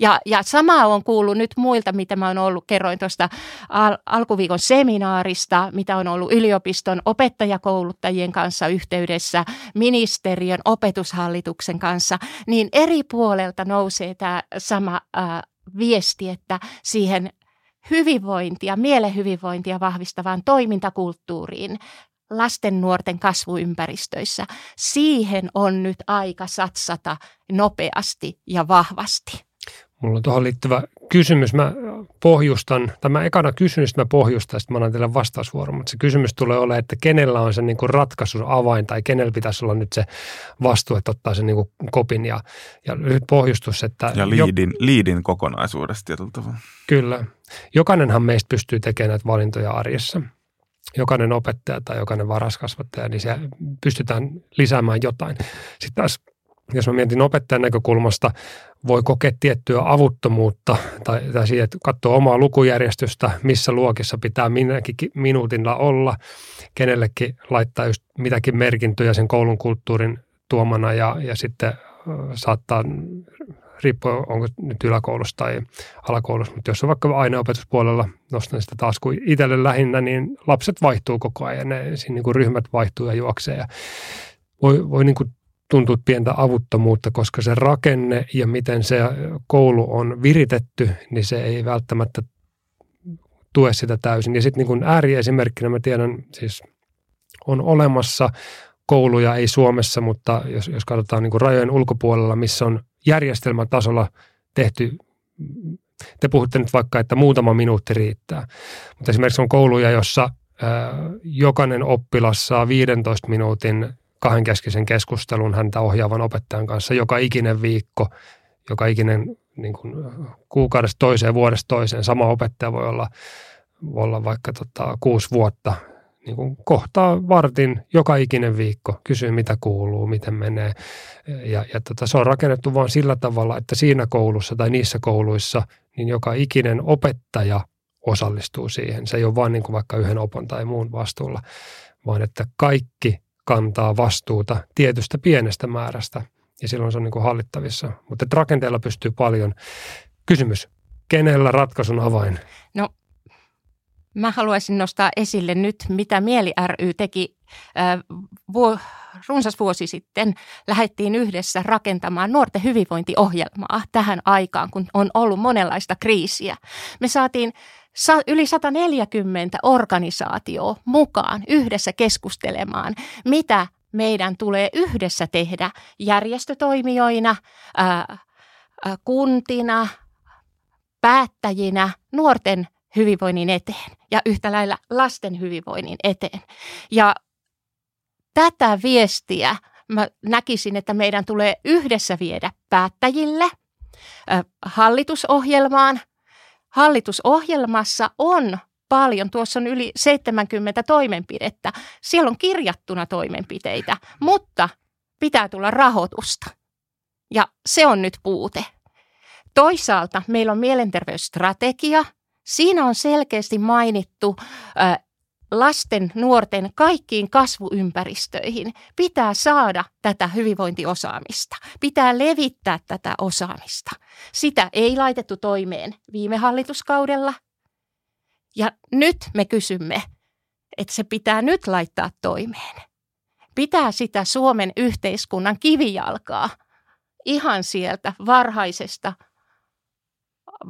Ja, ja sama on kuullut nyt muilta, mitä mä oon ollut, kerroin tuosta al- alkuviikon seminaarista, mitä on ollut yliopiston opettajakouluttajien kanssa yhteydessä, ministeriön opetushallituksen kanssa, niin eri puolelta nousee tämä sama äh, viesti, että siihen hyvinvointia, mielen hyvinvointia vahvistavaan toimintakulttuuriin lasten nuorten kasvuympäristöissä. Siihen on nyt aika satsata nopeasti ja vahvasti. Mulla on tuohon liittyvä kysymys. Mä pohjustan, tai mä ekana kysyn, sitten mä pohjustan, sitten mä annan teille vastausvuoron. Mutta se kysymys tulee olemaan, että kenellä on se niin kuin ratkaisun avain, tai kenellä pitäisi olla nyt se vastuu, että ottaa sen niin kuin kopin. Ja, ja nyt pohjustus, että... Ja liidin, jo, liidin kokonaisuudesta tietyllä tavalla. Kyllä. Jokainenhan meistä pystyy tekemään näitä valintoja arjessa. Jokainen opettaja tai jokainen varaskasvattaja, niin se pystytään lisäämään jotain. Sitten taas jos mä mietin opettajan näkökulmasta, voi kokea tiettyä avuttomuutta tai, tai siihen, että katsoo omaa lukujärjestystä, missä luokissa pitää minäkin minuutilla olla, kenellekin laittaa just mitäkin merkintöjä sen koulun kulttuurin tuomana ja, ja sitten saattaa riippuu onko nyt yläkoulussa tai alakoulussa, mutta jos on vaikka aineopetuspuolella, nostan sitä taas kuin itselle lähinnä, niin lapset vaihtuu koko ajan, ne siinä niin kuin ryhmät vaihtuu ja juoksee ja voi, voi niin kuin tuntuu pientä avuttomuutta, koska se rakenne ja miten se koulu on viritetty, niin se ei välttämättä tue sitä täysin. Ja sitten niin ääriesimerkkinä mä tiedän, siis on olemassa kouluja, ei Suomessa, mutta jos, jos katsotaan niin rajojen ulkopuolella, missä on järjestelmätasolla tehty, te puhutte nyt vaikka, että muutama minuutti riittää, mutta esimerkiksi on kouluja, jossa jokainen oppilas saa 15 minuutin kahdenkeskisen keskustelun häntä ohjaavan opettajan kanssa joka ikinen viikko, joka ikinen niin kuin, kuukaudesta toiseen, vuodesta toiseen. Sama opettaja voi olla, voi olla vaikka tota, kuusi vuotta niin kuin kohtaa vartin joka ikinen viikko, kysyy mitä kuuluu, miten menee. Ja, ja tota, se on rakennettu vain sillä tavalla, että siinä koulussa tai niissä kouluissa niin joka ikinen opettaja osallistuu siihen. Se ei ole vain niin kuin vaikka yhden opon tai muun vastuulla, vaan että kaikki kantaa vastuuta tietystä pienestä määrästä ja silloin se on niin kuin hallittavissa. Mutta rakenteella pystyy paljon. Kysymys, kenellä ratkaisun avain? No Mä haluaisin nostaa esille nyt, mitä Mieli ry teki runsas vuosi sitten lähdettiin yhdessä rakentamaan nuorten hyvinvointiohjelmaa tähän aikaan, kun on ollut monenlaista kriisiä. Me saatiin yli 140 organisaatioa mukaan yhdessä keskustelemaan, mitä meidän tulee yhdessä tehdä järjestötoimijoina, ää, kuntina, päättäjinä, nuorten hyvinvoinnin eteen ja yhtä lailla lasten hyvinvoinnin eteen. Ja tätä viestiä mä näkisin, että meidän tulee yhdessä viedä päättäjille, hallitusohjelmaan. Hallitusohjelmassa on paljon, tuossa on yli 70 toimenpidettä. Siellä on kirjattuna toimenpiteitä, mutta pitää tulla rahoitusta. Ja se on nyt puute. Toisaalta meillä on mielenterveysstrategia. Siinä on selkeästi mainittu lasten, nuorten kaikkiin kasvuympäristöihin pitää saada tätä hyvinvointiosaamista. Pitää levittää tätä osaamista. Sitä ei laitettu toimeen viime hallituskaudella. Ja nyt me kysymme, että se pitää nyt laittaa toimeen. Pitää sitä Suomen yhteiskunnan kivijalkaa ihan sieltä varhaisesta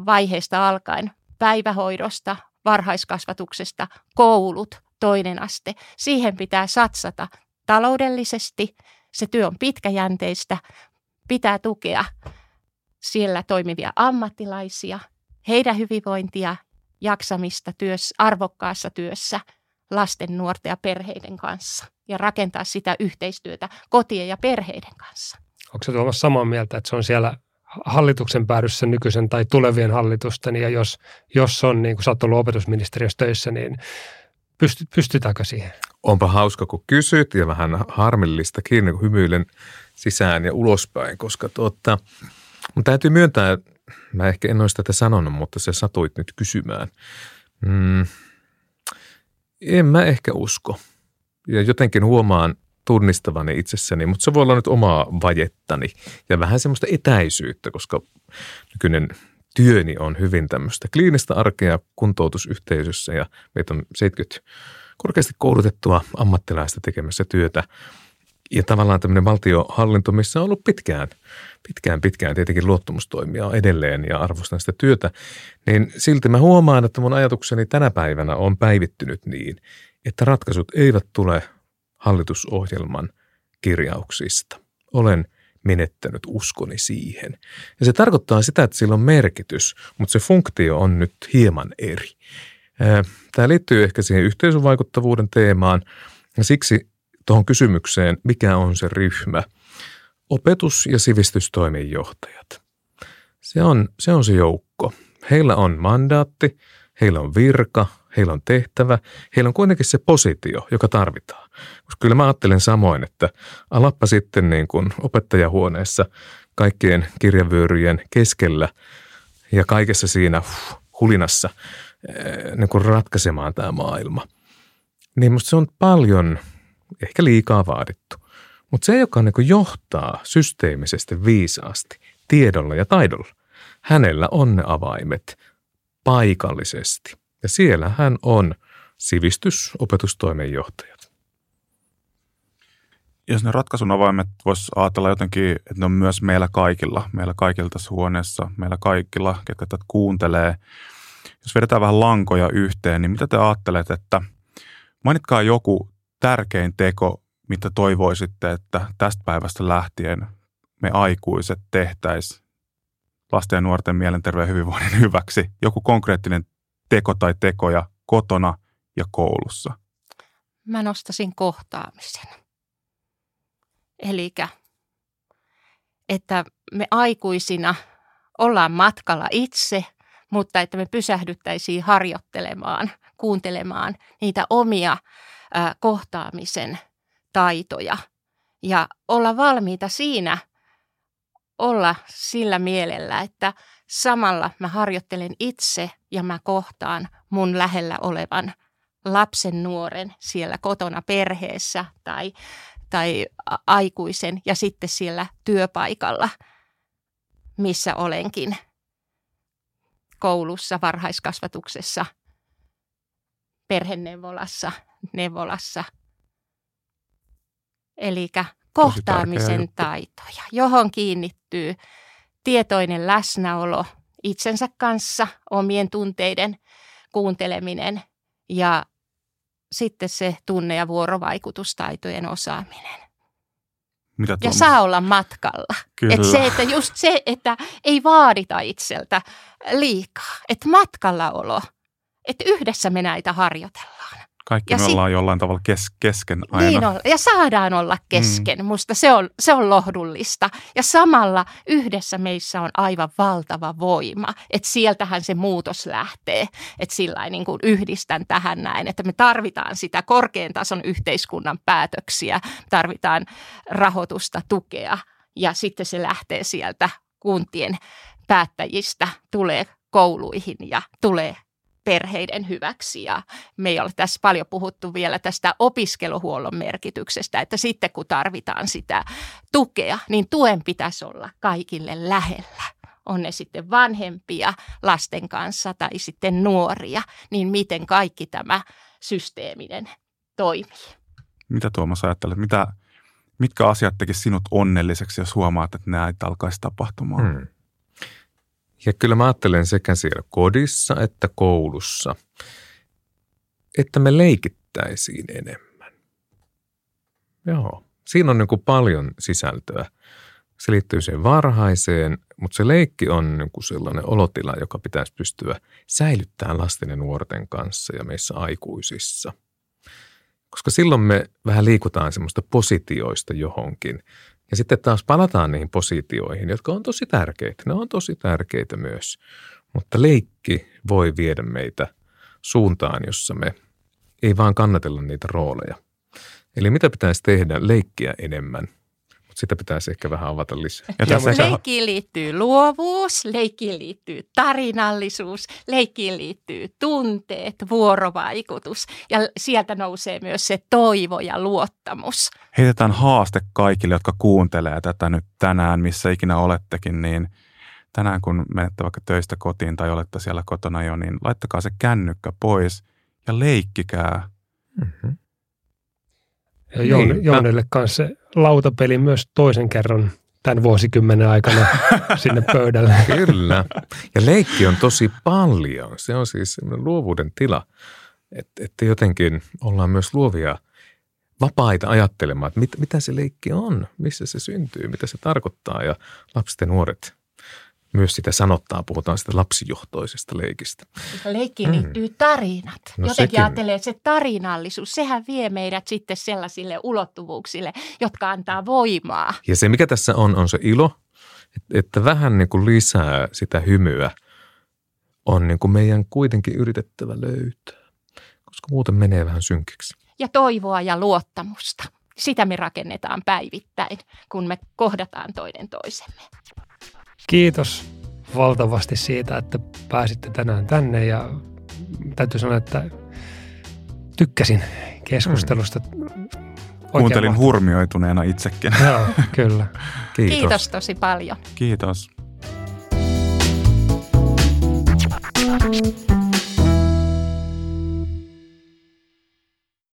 vaiheesta alkaen, päivähoidosta, varhaiskasvatuksesta, koulut, toinen aste. Siihen pitää satsata taloudellisesti. Se työ on pitkäjänteistä. Pitää tukea siellä toimivia ammattilaisia, heidän hyvinvointia, jaksamista työssä, arvokkaassa työssä lasten, nuorten ja perheiden kanssa ja rakentaa sitä yhteistyötä kotien ja perheiden kanssa. Onko se Tuomas samaa mieltä, että se on siellä hallituksen päädyssä nykyisen tai tulevien hallitusten, ja jos, jos on, niin kuin sä oot ollut opetusministeriössä töissä, niin pysty, pystytäänkö siihen? Onpa hauska, kun kysyt, ja vähän harmillistakin, kun hymyilen sisään ja ulospäin, koska tuota, mun täytyy myöntää, mä ehkä en olisi tätä sanonut, mutta se satuit nyt kysymään. Mm, en mä ehkä usko. Ja jotenkin huomaan tunnistavani itsessäni, mutta se voi olla nyt omaa vajettani ja vähän semmoista etäisyyttä, koska nykyinen työni on hyvin tämmöistä kliinistä arkea kuntoutusyhteisössä ja meitä on 70 korkeasti koulutettua ammattilaista tekemässä työtä. Ja tavallaan tämmöinen valtiohallinto, missä on ollut pitkään, pitkään, pitkään tietenkin luottamustoimia edelleen ja arvostan sitä työtä, niin silti mä huomaan, että mun ajatukseni tänä päivänä on päivittynyt niin, että ratkaisut eivät tule hallitusohjelman kirjauksista. Olen menettänyt uskoni siihen. Ja se tarkoittaa sitä, että sillä on merkitys, mutta se funktio on nyt hieman eri. Tämä liittyy ehkä siihen yhteisövaikuttavuuden teemaan ja siksi tuohon kysymykseen, mikä on se ryhmä. Opetus- ja sivistystoimen johtajat. Se on, se on se joukko. Heillä on mandaatti, heillä on virka, heillä on tehtävä, heillä on kuitenkin se positio, joka tarvitaan. Koska kyllä mä ajattelen samoin, että alappa sitten niin kuin opettajahuoneessa kaikkien kirjavyöryjen keskellä ja kaikessa siinä hulinassa eh, niin kuin ratkaisemaan tämä maailma. Niin musta se on paljon, ehkä liikaa vaadittu. Mutta se, joka niin johtaa systeemisesti viisaasti, tiedolla ja taidolla, hänellä on ne avaimet paikallisesti – ja siellä hän on sivistysopetustoimenjohtajat. Jos ne ratkaisun avaimet voisi ajatella jotenkin, että ne on myös meillä kaikilla, meillä kaikilla tässä huoneessa, meillä kaikilla, ketkä tätä kuuntelee. Jos vedetään vähän lankoja yhteen, niin mitä te ajattelette, että mainitkaa joku tärkein teko, mitä toivoisitte, että tästä päivästä lähtien me aikuiset tehtäisiin lasten ja nuorten mielenterveyden hyvinvoinnin [laughs] hyväksi. Joku konkreettinen teko tai tekoja kotona ja koulussa? Mä nostasin kohtaamisen. Eli että me aikuisina ollaan matkalla itse, mutta että me pysähdyttäisiin harjoittelemaan, kuuntelemaan niitä omia ää, kohtaamisen taitoja ja olla valmiita siinä olla sillä mielellä, että Samalla mä harjoittelen itse ja mä kohtaan mun lähellä olevan lapsen nuoren siellä kotona perheessä tai, tai aikuisen ja sitten siellä työpaikalla, missä olenkin koulussa, varhaiskasvatuksessa, perheneuvolassa, neuvolassa, eli kohtaamisen taitoja, johon kiinnittyy tietoinen läsnäolo itsensä kanssa, omien tunteiden kuunteleminen ja sitten se tunne- ja vuorovaikutustaitojen osaaminen. Mitä ja saa olla matkalla. Kyllä. Et se, että just se, että ei vaadita itseltä liikaa. Että matkalla olo, että yhdessä me näitä harjoitellaan. Kaikki ja me sit, ollaan jollain tavalla kes, kesken aina. Niin on, ja saadaan olla kesken. Mm. Musta se on, se on lohdullista. Ja samalla yhdessä meissä on aivan valtava voima. Että sieltähän se muutos lähtee. Että sillä niin kuin yhdistän tähän näin, että me tarvitaan sitä korkean tason yhteiskunnan päätöksiä. Tarvitaan rahoitusta, tukea ja sitten se lähtee sieltä kuntien päättäjistä, tulee kouluihin ja tulee perheiden hyväksi. Ja me ei ole tässä paljon puhuttu vielä tästä opiskeluhuollon merkityksestä, että sitten kun tarvitaan sitä tukea, niin tuen pitäisi olla kaikille lähellä. On ne sitten vanhempia lasten kanssa tai sitten nuoria, niin miten kaikki tämä systeeminen toimii. Mitä Tuomas ajattelet? Mitä, mitkä asiat tekisivät sinut onnelliseksi, jos huomaat, että näitä alkaisi tapahtumaan? Hmm. Ja kyllä mä ajattelen sekä siellä kodissa että koulussa, että me leikittäisiin enemmän. Joo, siinä on niin kuin paljon sisältöä. Se liittyy siihen varhaiseen, mutta se leikki on niin kuin sellainen olotila, joka pitäisi pystyä säilyttämään lasten ja nuorten kanssa ja meissä aikuisissa. Koska silloin me vähän liikutaan semmoista positioista johonkin, ja sitten taas palataan niihin positioihin, jotka on tosi tärkeitä. Ne on tosi tärkeitä myös. Mutta leikki voi viedä meitä suuntaan, jossa me ei vaan kannatella niitä rooleja. Eli mitä pitäisi tehdä? Leikkiä enemmän sitä pitäisi ehkä vähän avata lisää. Ja tässä leikkiin liittyy luovuus, leikkiin liittyy tarinallisuus, leikkiin liittyy tunteet, vuorovaikutus ja sieltä nousee myös se toivo ja luottamus. Heitetään haaste kaikille, jotka kuuntelee tätä nyt tänään, missä ikinä olettekin, niin tänään kun menette vaikka töistä kotiin tai olette siellä kotona jo, niin laittakaa se kännykkä pois ja leikkikää. Mm-hmm. Ja niin, Joonille kanssa se lautapeli myös toisen kerran tämän vuosikymmenen aikana [laughs] sinne pöydälle. Kyllä. Ja leikki on tosi paljon. Se on siis luovuuden tila, että, että jotenkin ollaan myös luovia vapaita ajattelemaan, että mit, mitä se leikki on, missä se syntyy, mitä se tarkoittaa. Ja lapset ja nuoret myös sitä sanottaa, puhutaan sitä lapsijohtoisesta leikistä. Leikkiin mm. liittyy tarinat. No Jotenkin sekin. ajattelee, että se tarinallisuus, sehän vie meidät sitten sellaisille ulottuvuuksille, jotka antaa voimaa. Ja se, mikä tässä on, on se ilo, että vähän niin kuin lisää sitä hymyä on niin kuin meidän kuitenkin yritettävä löytää, koska muuten menee vähän synkiksi. Ja toivoa ja luottamusta. Sitä me rakennetaan päivittäin, kun me kohdataan toinen toisemme. Kiitos valtavasti siitä, että pääsitte tänään tänne ja täytyy sanoa, että tykkäsin keskustelusta. Mm. Kuuntelin mahtavaa. hurmioituneena itsekin. [laughs] Joo, kyllä. [laughs] Kiitos. Kiitos tosi paljon. Kiitos.